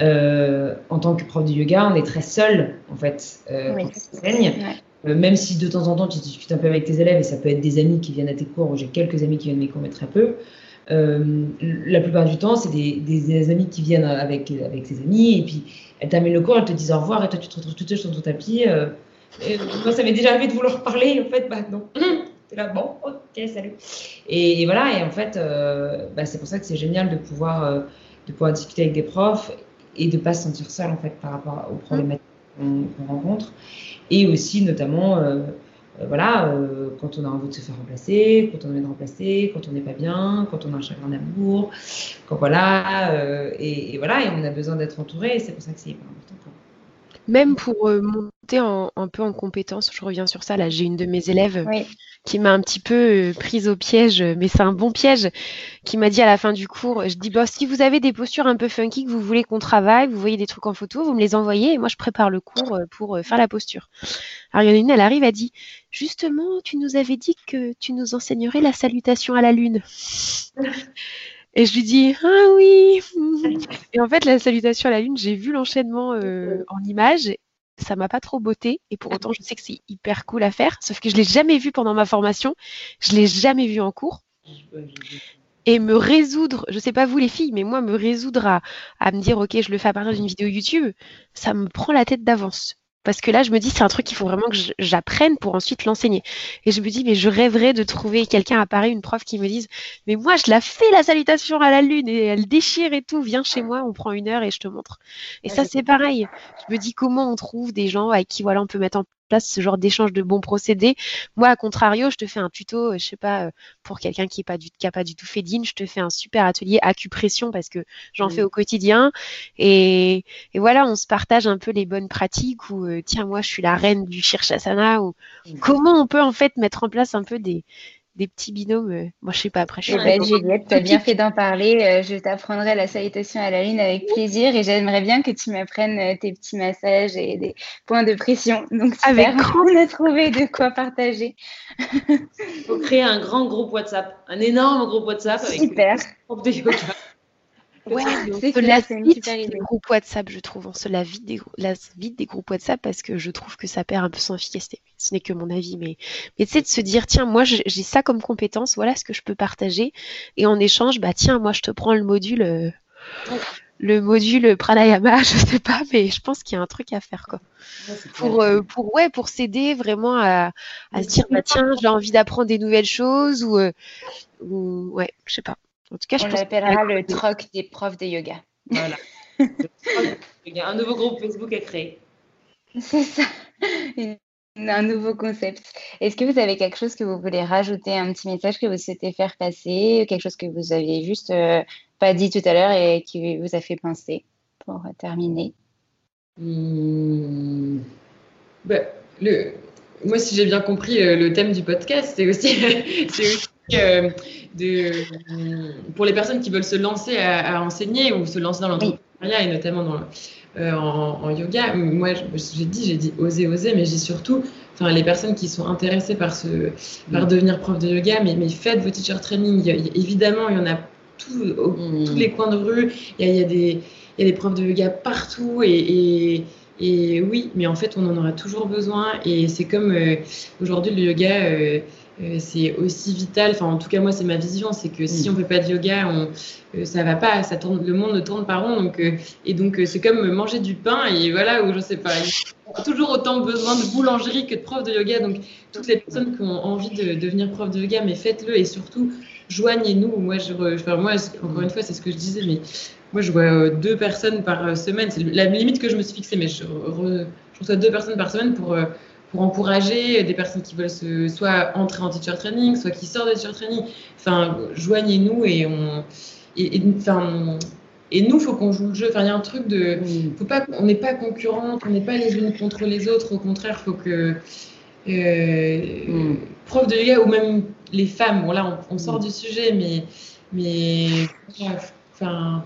Euh, en tant que prof de yoga, on est très seul en fait oui. quand on enseigne. Euh, même si de temps en temps tu discutes un peu avec tes élèves et ça peut être des amis qui viennent à tes cours, j'ai quelques amis qui viennent à mes cours mais très peu. Euh, la plupart du temps, c'est des, des, amis qui viennent avec, avec tes amis et puis elles t'amènent le cours, elles te disent au revoir et toi tu te retrouves toute seule sur ton tapis. Euh, moi, ça m'est déjà arrivé de vouloir parler, en fait, bah non. T'es là, bon, ok, salut. Et, voilà, et en fait, bah, c'est pour ça que c'est génial de pouvoir, de pouvoir discuter avec des profs et de ne pas se sentir seul en fait par rapport aux problématiques qu'on rencontre et aussi notamment euh, euh, voilà, euh, quand on a envie de se faire remplacer, quand on de remplacer, quand on n'est pas bien, quand on a un chagrin d'amour, quand voilà, et, voilà, et on a besoin d'être entouré, c'est pour ça que c'est hyper important Même pour monter un peu en compétence, je reviens sur ça, là j'ai une de mes élèves oui qui m'a un petit peu euh, prise au piège, mais c'est un bon piège, qui m'a dit à la fin du cours, je dis, bah, si vous avez des postures un peu funky que vous voulez qu'on travaille, vous voyez des trucs en photo, vous me les envoyez et moi je prépare le cours euh, pour euh, faire la posture. Alors il y en a une, elle arrive, elle dit, justement, tu nous avais dit que tu nous enseignerais la salutation à la lune. Et je lui dis ah oui. Et en fait, la salutation à la lune, j'ai vu l'enchaînement euh, en images. Ça m'a pas trop botté et pour autant, je sais que c'est hyper cool à faire. Sauf que je l'ai jamais vu pendant ma formation, je l'ai jamais vu en cours. Et me résoudre, je sais pas vous les filles, mais moi me résoudre à, à me dire ok, je le fais à partir d'une vidéo YouTube, ça me prend la tête d'avance. Parce que là, je me dis, c'est un truc qu'il faut vraiment que j'apprenne pour ensuite l'enseigner. Et je me dis, mais je rêverais de trouver quelqu'un à Paris, une prof qui me dise, mais moi, je la fais la salutation à la lune et elle déchire et tout. Viens chez moi, on prend une heure et je te montre. Et ça, c'est pareil. Je me dis, comment on trouve des gens avec qui, voilà, on peut mettre en place ce genre d'échange de bons procédés. Moi, à contrario, je te fais un tuto, euh, je sais pas, euh, pour quelqu'un qui n'a pas, du, pas du tout fait d'in, je te fais un super atelier acupression parce que j'en fais au quotidien. Et, voilà, on se partage un peu les bonnes pratiques ou euh, tiens, moi, je suis la reine du Shirshasana ou comment on peut en fait mettre en place un peu des, des petits binômes. Euh, moi, je sais pas, après, je suis. Eh ben, Juliette, tu as bien fait d'en parler. Euh, je t'apprendrai la salutation à la lune avec plaisir et j'aimerais bien que tu m'apprennes euh, tes petits massages et des points de pression. Donc, super, avec grand... on a trouvé de quoi partager. Il faut créer un grand groupe WhatsApp, un énorme groupe WhatsApp avec super. de yoga. Ouais, c'est se la vite des groupes WhatsApp, je trouve. On se la vite des, la vite des groupes WhatsApp parce que je trouve que ça perd un peu son efficacité. Ce n'est que mon avis, mais, mais tu sais, de se dire, tiens, moi, j'ai ça comme compétence, voilà ce que je peux partager. Et en échange, bah, tiens, moi, je te prends le module, euh, le module pranayama, je sais pas, mais je pense qu'il y a un truc à faire, quoi. pour, euh, pour, ouais, pour s'aider vraiment à, à se dire, bah, tiens, j'ai envie d'apprendre des nouvelles choses ou, euh, ou ouais, je sais pas. En tout cas, je On l'appellera le troc des profs de yoga. Voilà. un nouveau groupe Facebook est créé. C'est ça. Un nouveau concept. Est-ce que vous avez quelque chose que vous voulez rajouter, un petit message que vous souhaitez faire passer, quelque chose que vous aviez juste euh, pas dit tout à l'heure et qui vous a fait penser pour terminer? Hmm. ben, le... Moi, si j'ai bien compris, euh, le thème du podcast, c'est aussi, aussi euh, de, pour les personnes qui veulent se lancer à, enseigner ou se lancer dans l'entrepreneuriat et notamment dans, euh, en, yoga. Moi, j'ai dit, j'ai dit oser, oser, mais j'ai surtout, enfin, les personnes qui sont intéressées par ce, par devenir prof de yoga, mais, mais faites vos teacher training. évidemment, il y en a tout, mm. tous les coins de rue. Il y a, il y a, des, il y a des profs de yoga partout et, et, oui, mais en fait, on en aura toujours besoin. Et c'est comme euh, aujourd'hui, le yoga, euh, c'est aussi vital. Enfin, en tout cas, moi, c'est ma vision, c'est que si mm. on fait pas de yoga, on, euh, ça va pas, ça tourne, le monde ne tourne pas rond. Donc, euh, et donc, c'est comme manger du pain et voilà, ou je sais pas. Il y a toujours autant besoin de boulangerie que de prof de yoga. Donc, toutes les personnes qui ont envie de devenir prof de yoga, mais faites-le et surtout joignez-nous. Moi, je, enfin, moi, encore une fois, c'est ce que je disais, mais moi, je vois deux personnes par semaine. C'est la limite que je me suis fixée, mais je, je reçois deux personnes par semaine pour pour encourager des personnes qui veulent se, soit entrer en teacher training, soit qui sortent de teacher training. Enfin, joignez-nous et on. Et, enfin, et nous, faut qu'on joue le jeu. Enfin, il y a un truc de, faut pas, on n'est pas concurrentes, on n'est pas les unes contre les autres. Au contraire, faut que euh, mm. prof de yoga ou même les femmes. Bon là, on, sort mm. du sujet, mais mais enfin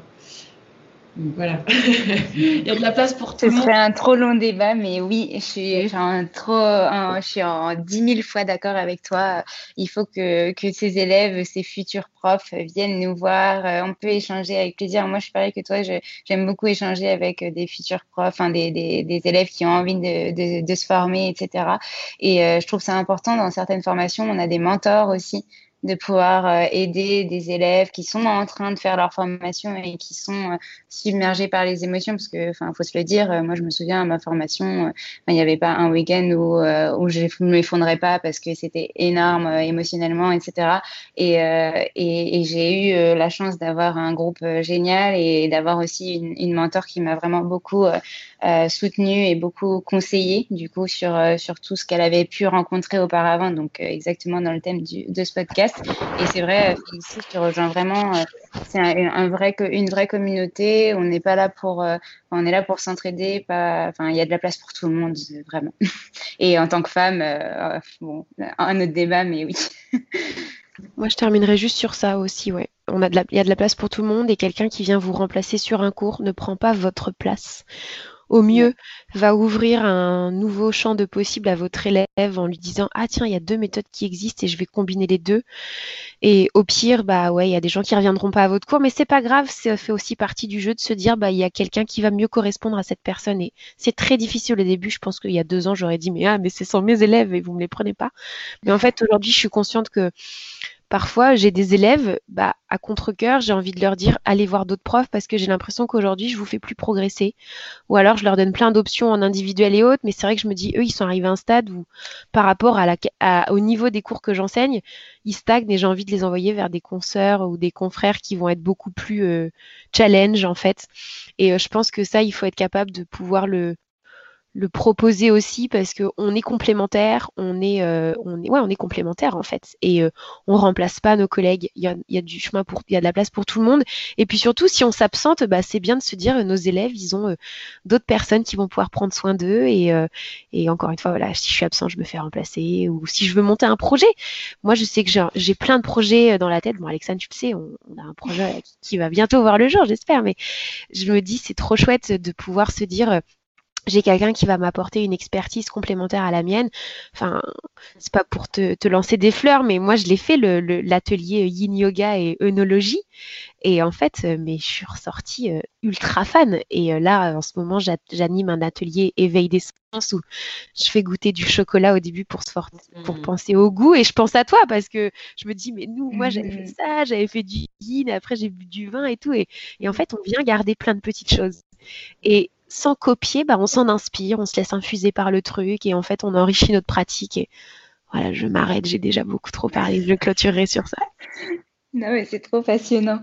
voilà. Il y a de la place pour tout Ce serait un trop long débat, mais oui, je suis, genre, trop, je suis en dix mille fois d'accord avec toi. Il faut que, que ces élèves, ces futurs profs viennent nous voir. Euh, on peut échanger avec plaisir. Moi, je suis pareil que toi. J'aime beaucoup échanger avec des futurs profs, enfin, des, des, des, élèves qui ont envie de, de, de se former, etc. Et euh, je trouve ça important dans certaines formations. On a des mentors aussi de pouvoir euh, aider des élèves qui sont en train de faire leur formation et qui sont euh, submergés par les émotions parce que enfin faut se le dire euh, moi je me souviens à ma formation il n'y avait pas un week-end où où je ne m'effondrais pas parce que c'était énorme émotionnellement etc et et, j'ai eu la chance d'avoir un groupe génial et d'avoir aussi une, une mentor qui m'a vraiment beaucoup soutenue et beaucoup conseillé du coup sur sur tout ce qu'elle avait pu rencontrer auparavant, donc exactement dans le thème du, de ce podcast. Et c'est vrai, ici je te rejoins vraiment. c'est un, une vraie communauté. On n'est pas là pour on est là pour s'entraider. Pas, enfin il y a de la place pour tout le monde vraiment. Et en tant que femme, bon un autre débat, mais oui. Moi, je terminerai juste sur ça aussi, ouais. On a de la, il y a de la place pour tout le monde et quelqu'un qui vient vous remplacer sur un cours ne prend pas votre place au mieux, va ouvrir un nouveau champ de possible à votre élève en lui disant Ah, tiens, il y a deux méthodes qui existent et je vais combiner les deux. Et au pire, bah ouais, il y a des gens qui reviendront pas à votre cours, mais c'est pas grave, ça fait aussi partie du jeu de se dire bah il y a quelqu'un qui va mieux correspondre à cette personne. Et c'est très difficile au début. Je pense qu'il y a deux ans, j'aurais dit mais ah, mais ce sont mes élèves et vous me les prenez pas. Mais en fait, aujourd'hui, je suis consciente que Parfois, j'ai des élèves, bah, à contre-cœur, j'ai envie de leur dire allez voir d'autres profs parce que j'ai l'impression qu'aujourd'hui, je vous fais plus progresser. Ou alors, je leur donne plein d'options en individuel et autres, mais c'est vrai que je me dis, eux, ils sont arrivés à un stade où, par rapport au niveau des cours que j'enseigne, ils stagnent et j'ai envie de les envoyer vers des consoeurs ou des confrères qui vont être beaucoup plus euh, challenge, en fait. Et euh, je pense que ça, il faut être capable de pouvoir le, le proposer aussi parce que on est complémentaires, on est, euh, on est, ouais, on est complémentaires en fait, et euh, on remplace pas nos collègues. Il y a, y a, du chemin pour, il y a de la place pour tout le monde. Et puis surtout, si on s'absente, bah, c'est bien de se dire, nos élèves, ils ont euh, d'autres personnes qui vont pouvoir prendre soin d'eux. Et, et encore une fois, voilà, si je suis absent, je me fais remplacer, ou si je veux monter un projet. Moi, je sais que j'ai plein de projets dans la tête. Bon, Alexandre, tu le sais, on, a un projet qui, qui va bientôt voir le jour, j'espère. Mais je me dis, c'est trop chouette de pouvoir se dire j'ai quelqu'un qui va m'apporter une expertise complémentaire à la mienne. Enfin, c'est pas pour te, te, lancer des fleurs, mais moi je l'ai fait l'atelier Yin Yoga et œnologie. Et en fait, euh, mais je suis ressortie euh, ultra fan. Et euh, là, en ce moment, j'anime un atelier éveil des sens où je fais goûter du chocolat au début pour, se pour mmh. penser au goût. Et je pense à toi parce que je me dis, mais nous, moi, j'avais fait mmh. ça, j'avais fait du yin, après j'ai bu du vin et tout. Et, et en fait, on vient garder plein de petites choses. Et sans copier, bah, on s'en inspire, on se laisse infuser par le truc et en fait, on enrichit notre pratique. Et voilà, je m'arrête, j'ai déjà beaucoup trop parlé, je clôturerai sur ça. Non, mais c'est trop passionnant.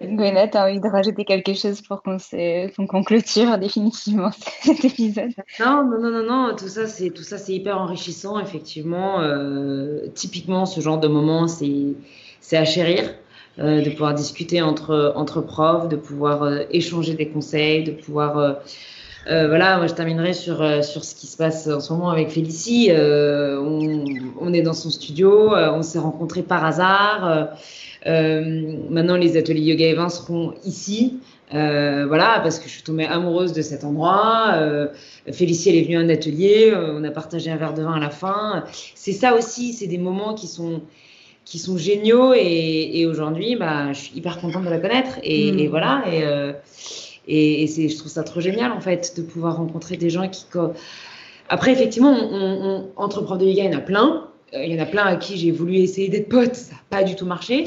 Gwena, tu as envie de rajouter quelque chose pour qu'on qu clôture définitivement cet épisode Non, non, non, non, non. tout ça, c'est tout ça, c'est hyper enrichissant, effectivement. Euh, typiquement, ce genre de moment, c'est à chérir. Euh, de pouvoir discuter entre, entre profs, de pouvoir euh, échanger des conseils, de pouvoir... Euh, voilà, moi je terminerai sur, sur ce qui se passe en ce moment avec Félicie. On, est dans son studio, on s'est rencontrés par hasard. maintenant, les ateliers yoga et vin seront ici. voilà, parce que je suis tombée amoureuse de cet endroit. Félicie, elle est venue à un atelier, on a partagé un verre de vin à la fin. C'est ça aussi, c'est des moments qui sont, qui sont géniaux et, aujourd'hui, bah, je suis hyper contente de la connaître et, mm. voilà. Et, euh, et, c'est, je trouve ça trop génial en fait de pouvoir rencontrer des gens qui. Après, effectivement, on, entre profs de yoga, il y en a plein. Euh, il y en a plein à qui j'ai voulu essayer d'être pote, ça n'a pas du tout marché.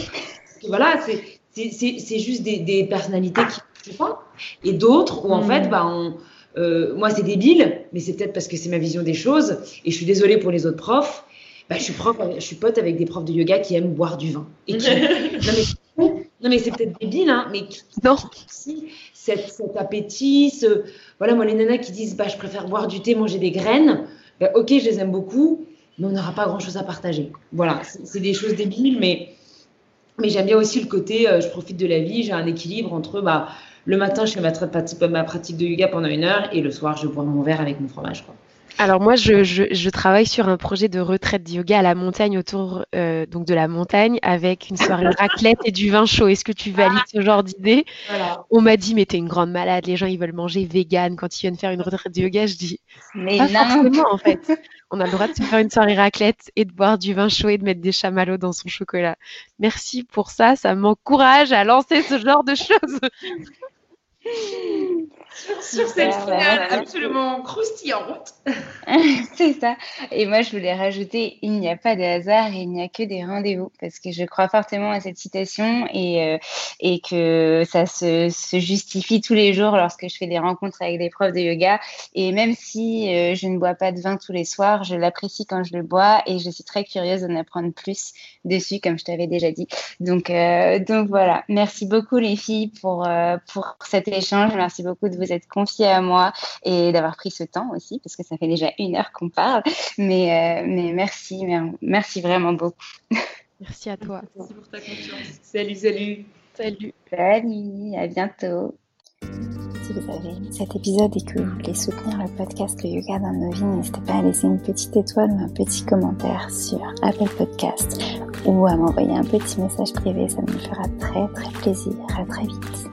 voilà, c'est, c'est, c'est juste des, des, personnalités qui ne pas. Et d'autres où en mm. fait, bah, on, euh, moi c'est débile, mais c'est peut-être parce que c'est ma vision des choses. Et je suis désolée pour les autres profs. Bah, je suis prof, je suis pote avec des profs de yoga qui aiment boire du vin. Et non, mais, c'est peut-être débile, hein, mais non. Si, cet, appétit, ce... voilà, moi les nanas qui disent bah, je préfère boire du thé, manger des graines, bah, ok, je les aime beaucoup, mais on n'aura pas grand-chose à partager. Voilà, c'est des choses débiles, mais, mais j'aime bien aussi le côté euh, je profite de la vie, j'ai un équilibre entre bah, le matin, je fais ma, ma pratique de yoga pendant une heure et le soir, je bois mon verre avec mon fromage. Quoi. Alors moi, je, je, je, travaille sur un projet de retraite de yoga à la montagne autour euh, donc de la montagne avec une soirée raclette et du vin chaud. Est-ce que tu valides ce genre d'idée? On m'a dit mais t'es une grande malade, les gens ils veulent manger vegan quand ils viennent faire une retraite de yoga. Je dis mais pas forcément en fait. On a le droit de se faire une soirée raclette et de boire du vin chaud et de mettre des chamallows dans son chocolat. Merci pour ça, ça m'encourage à lancer ce genre de choses. sur cette finale absolument croustillante. c'est ça. Et moi, je voulais rajouter il n'y a pas de hasard et il n'y a que des rendez-vous parce que je crois fortement à cette citation et, euh, et que ça se, se, justifie tous les jours lorsque je fais des rencontres avec des profs de yoga. Et même si euh, je ne bois pas de vin tous les soirs, je l'apprécie quand je le bois et je suis très curieuse d'en apprendre plus dessus, comme je t'avais déjà dit. Donc, euh, donc voilà. Merci beaucoup, les filles, pour, pour cet échange. Merci beaucoup de vous être confié à moi et d'avoir pris ce temps aussi, parce que ça fait déjà une heure qu'on parle. Mais, euh, mais merci, merci vraiment beaucoup. Merci à toi. Merci pour ta confiance. Salut, salut. Salut. Salut, à bientôt. Si vous avez aimé cet épisode et que vous voulez soutenir le podcast Le Yoga dans nos vies, n'hésitez pas à laisser une petite étoile ou un petit commentaire sur Apple Podcast ou à m'envoyer un petit message privé, ça me fera très très plaisir. À très vite.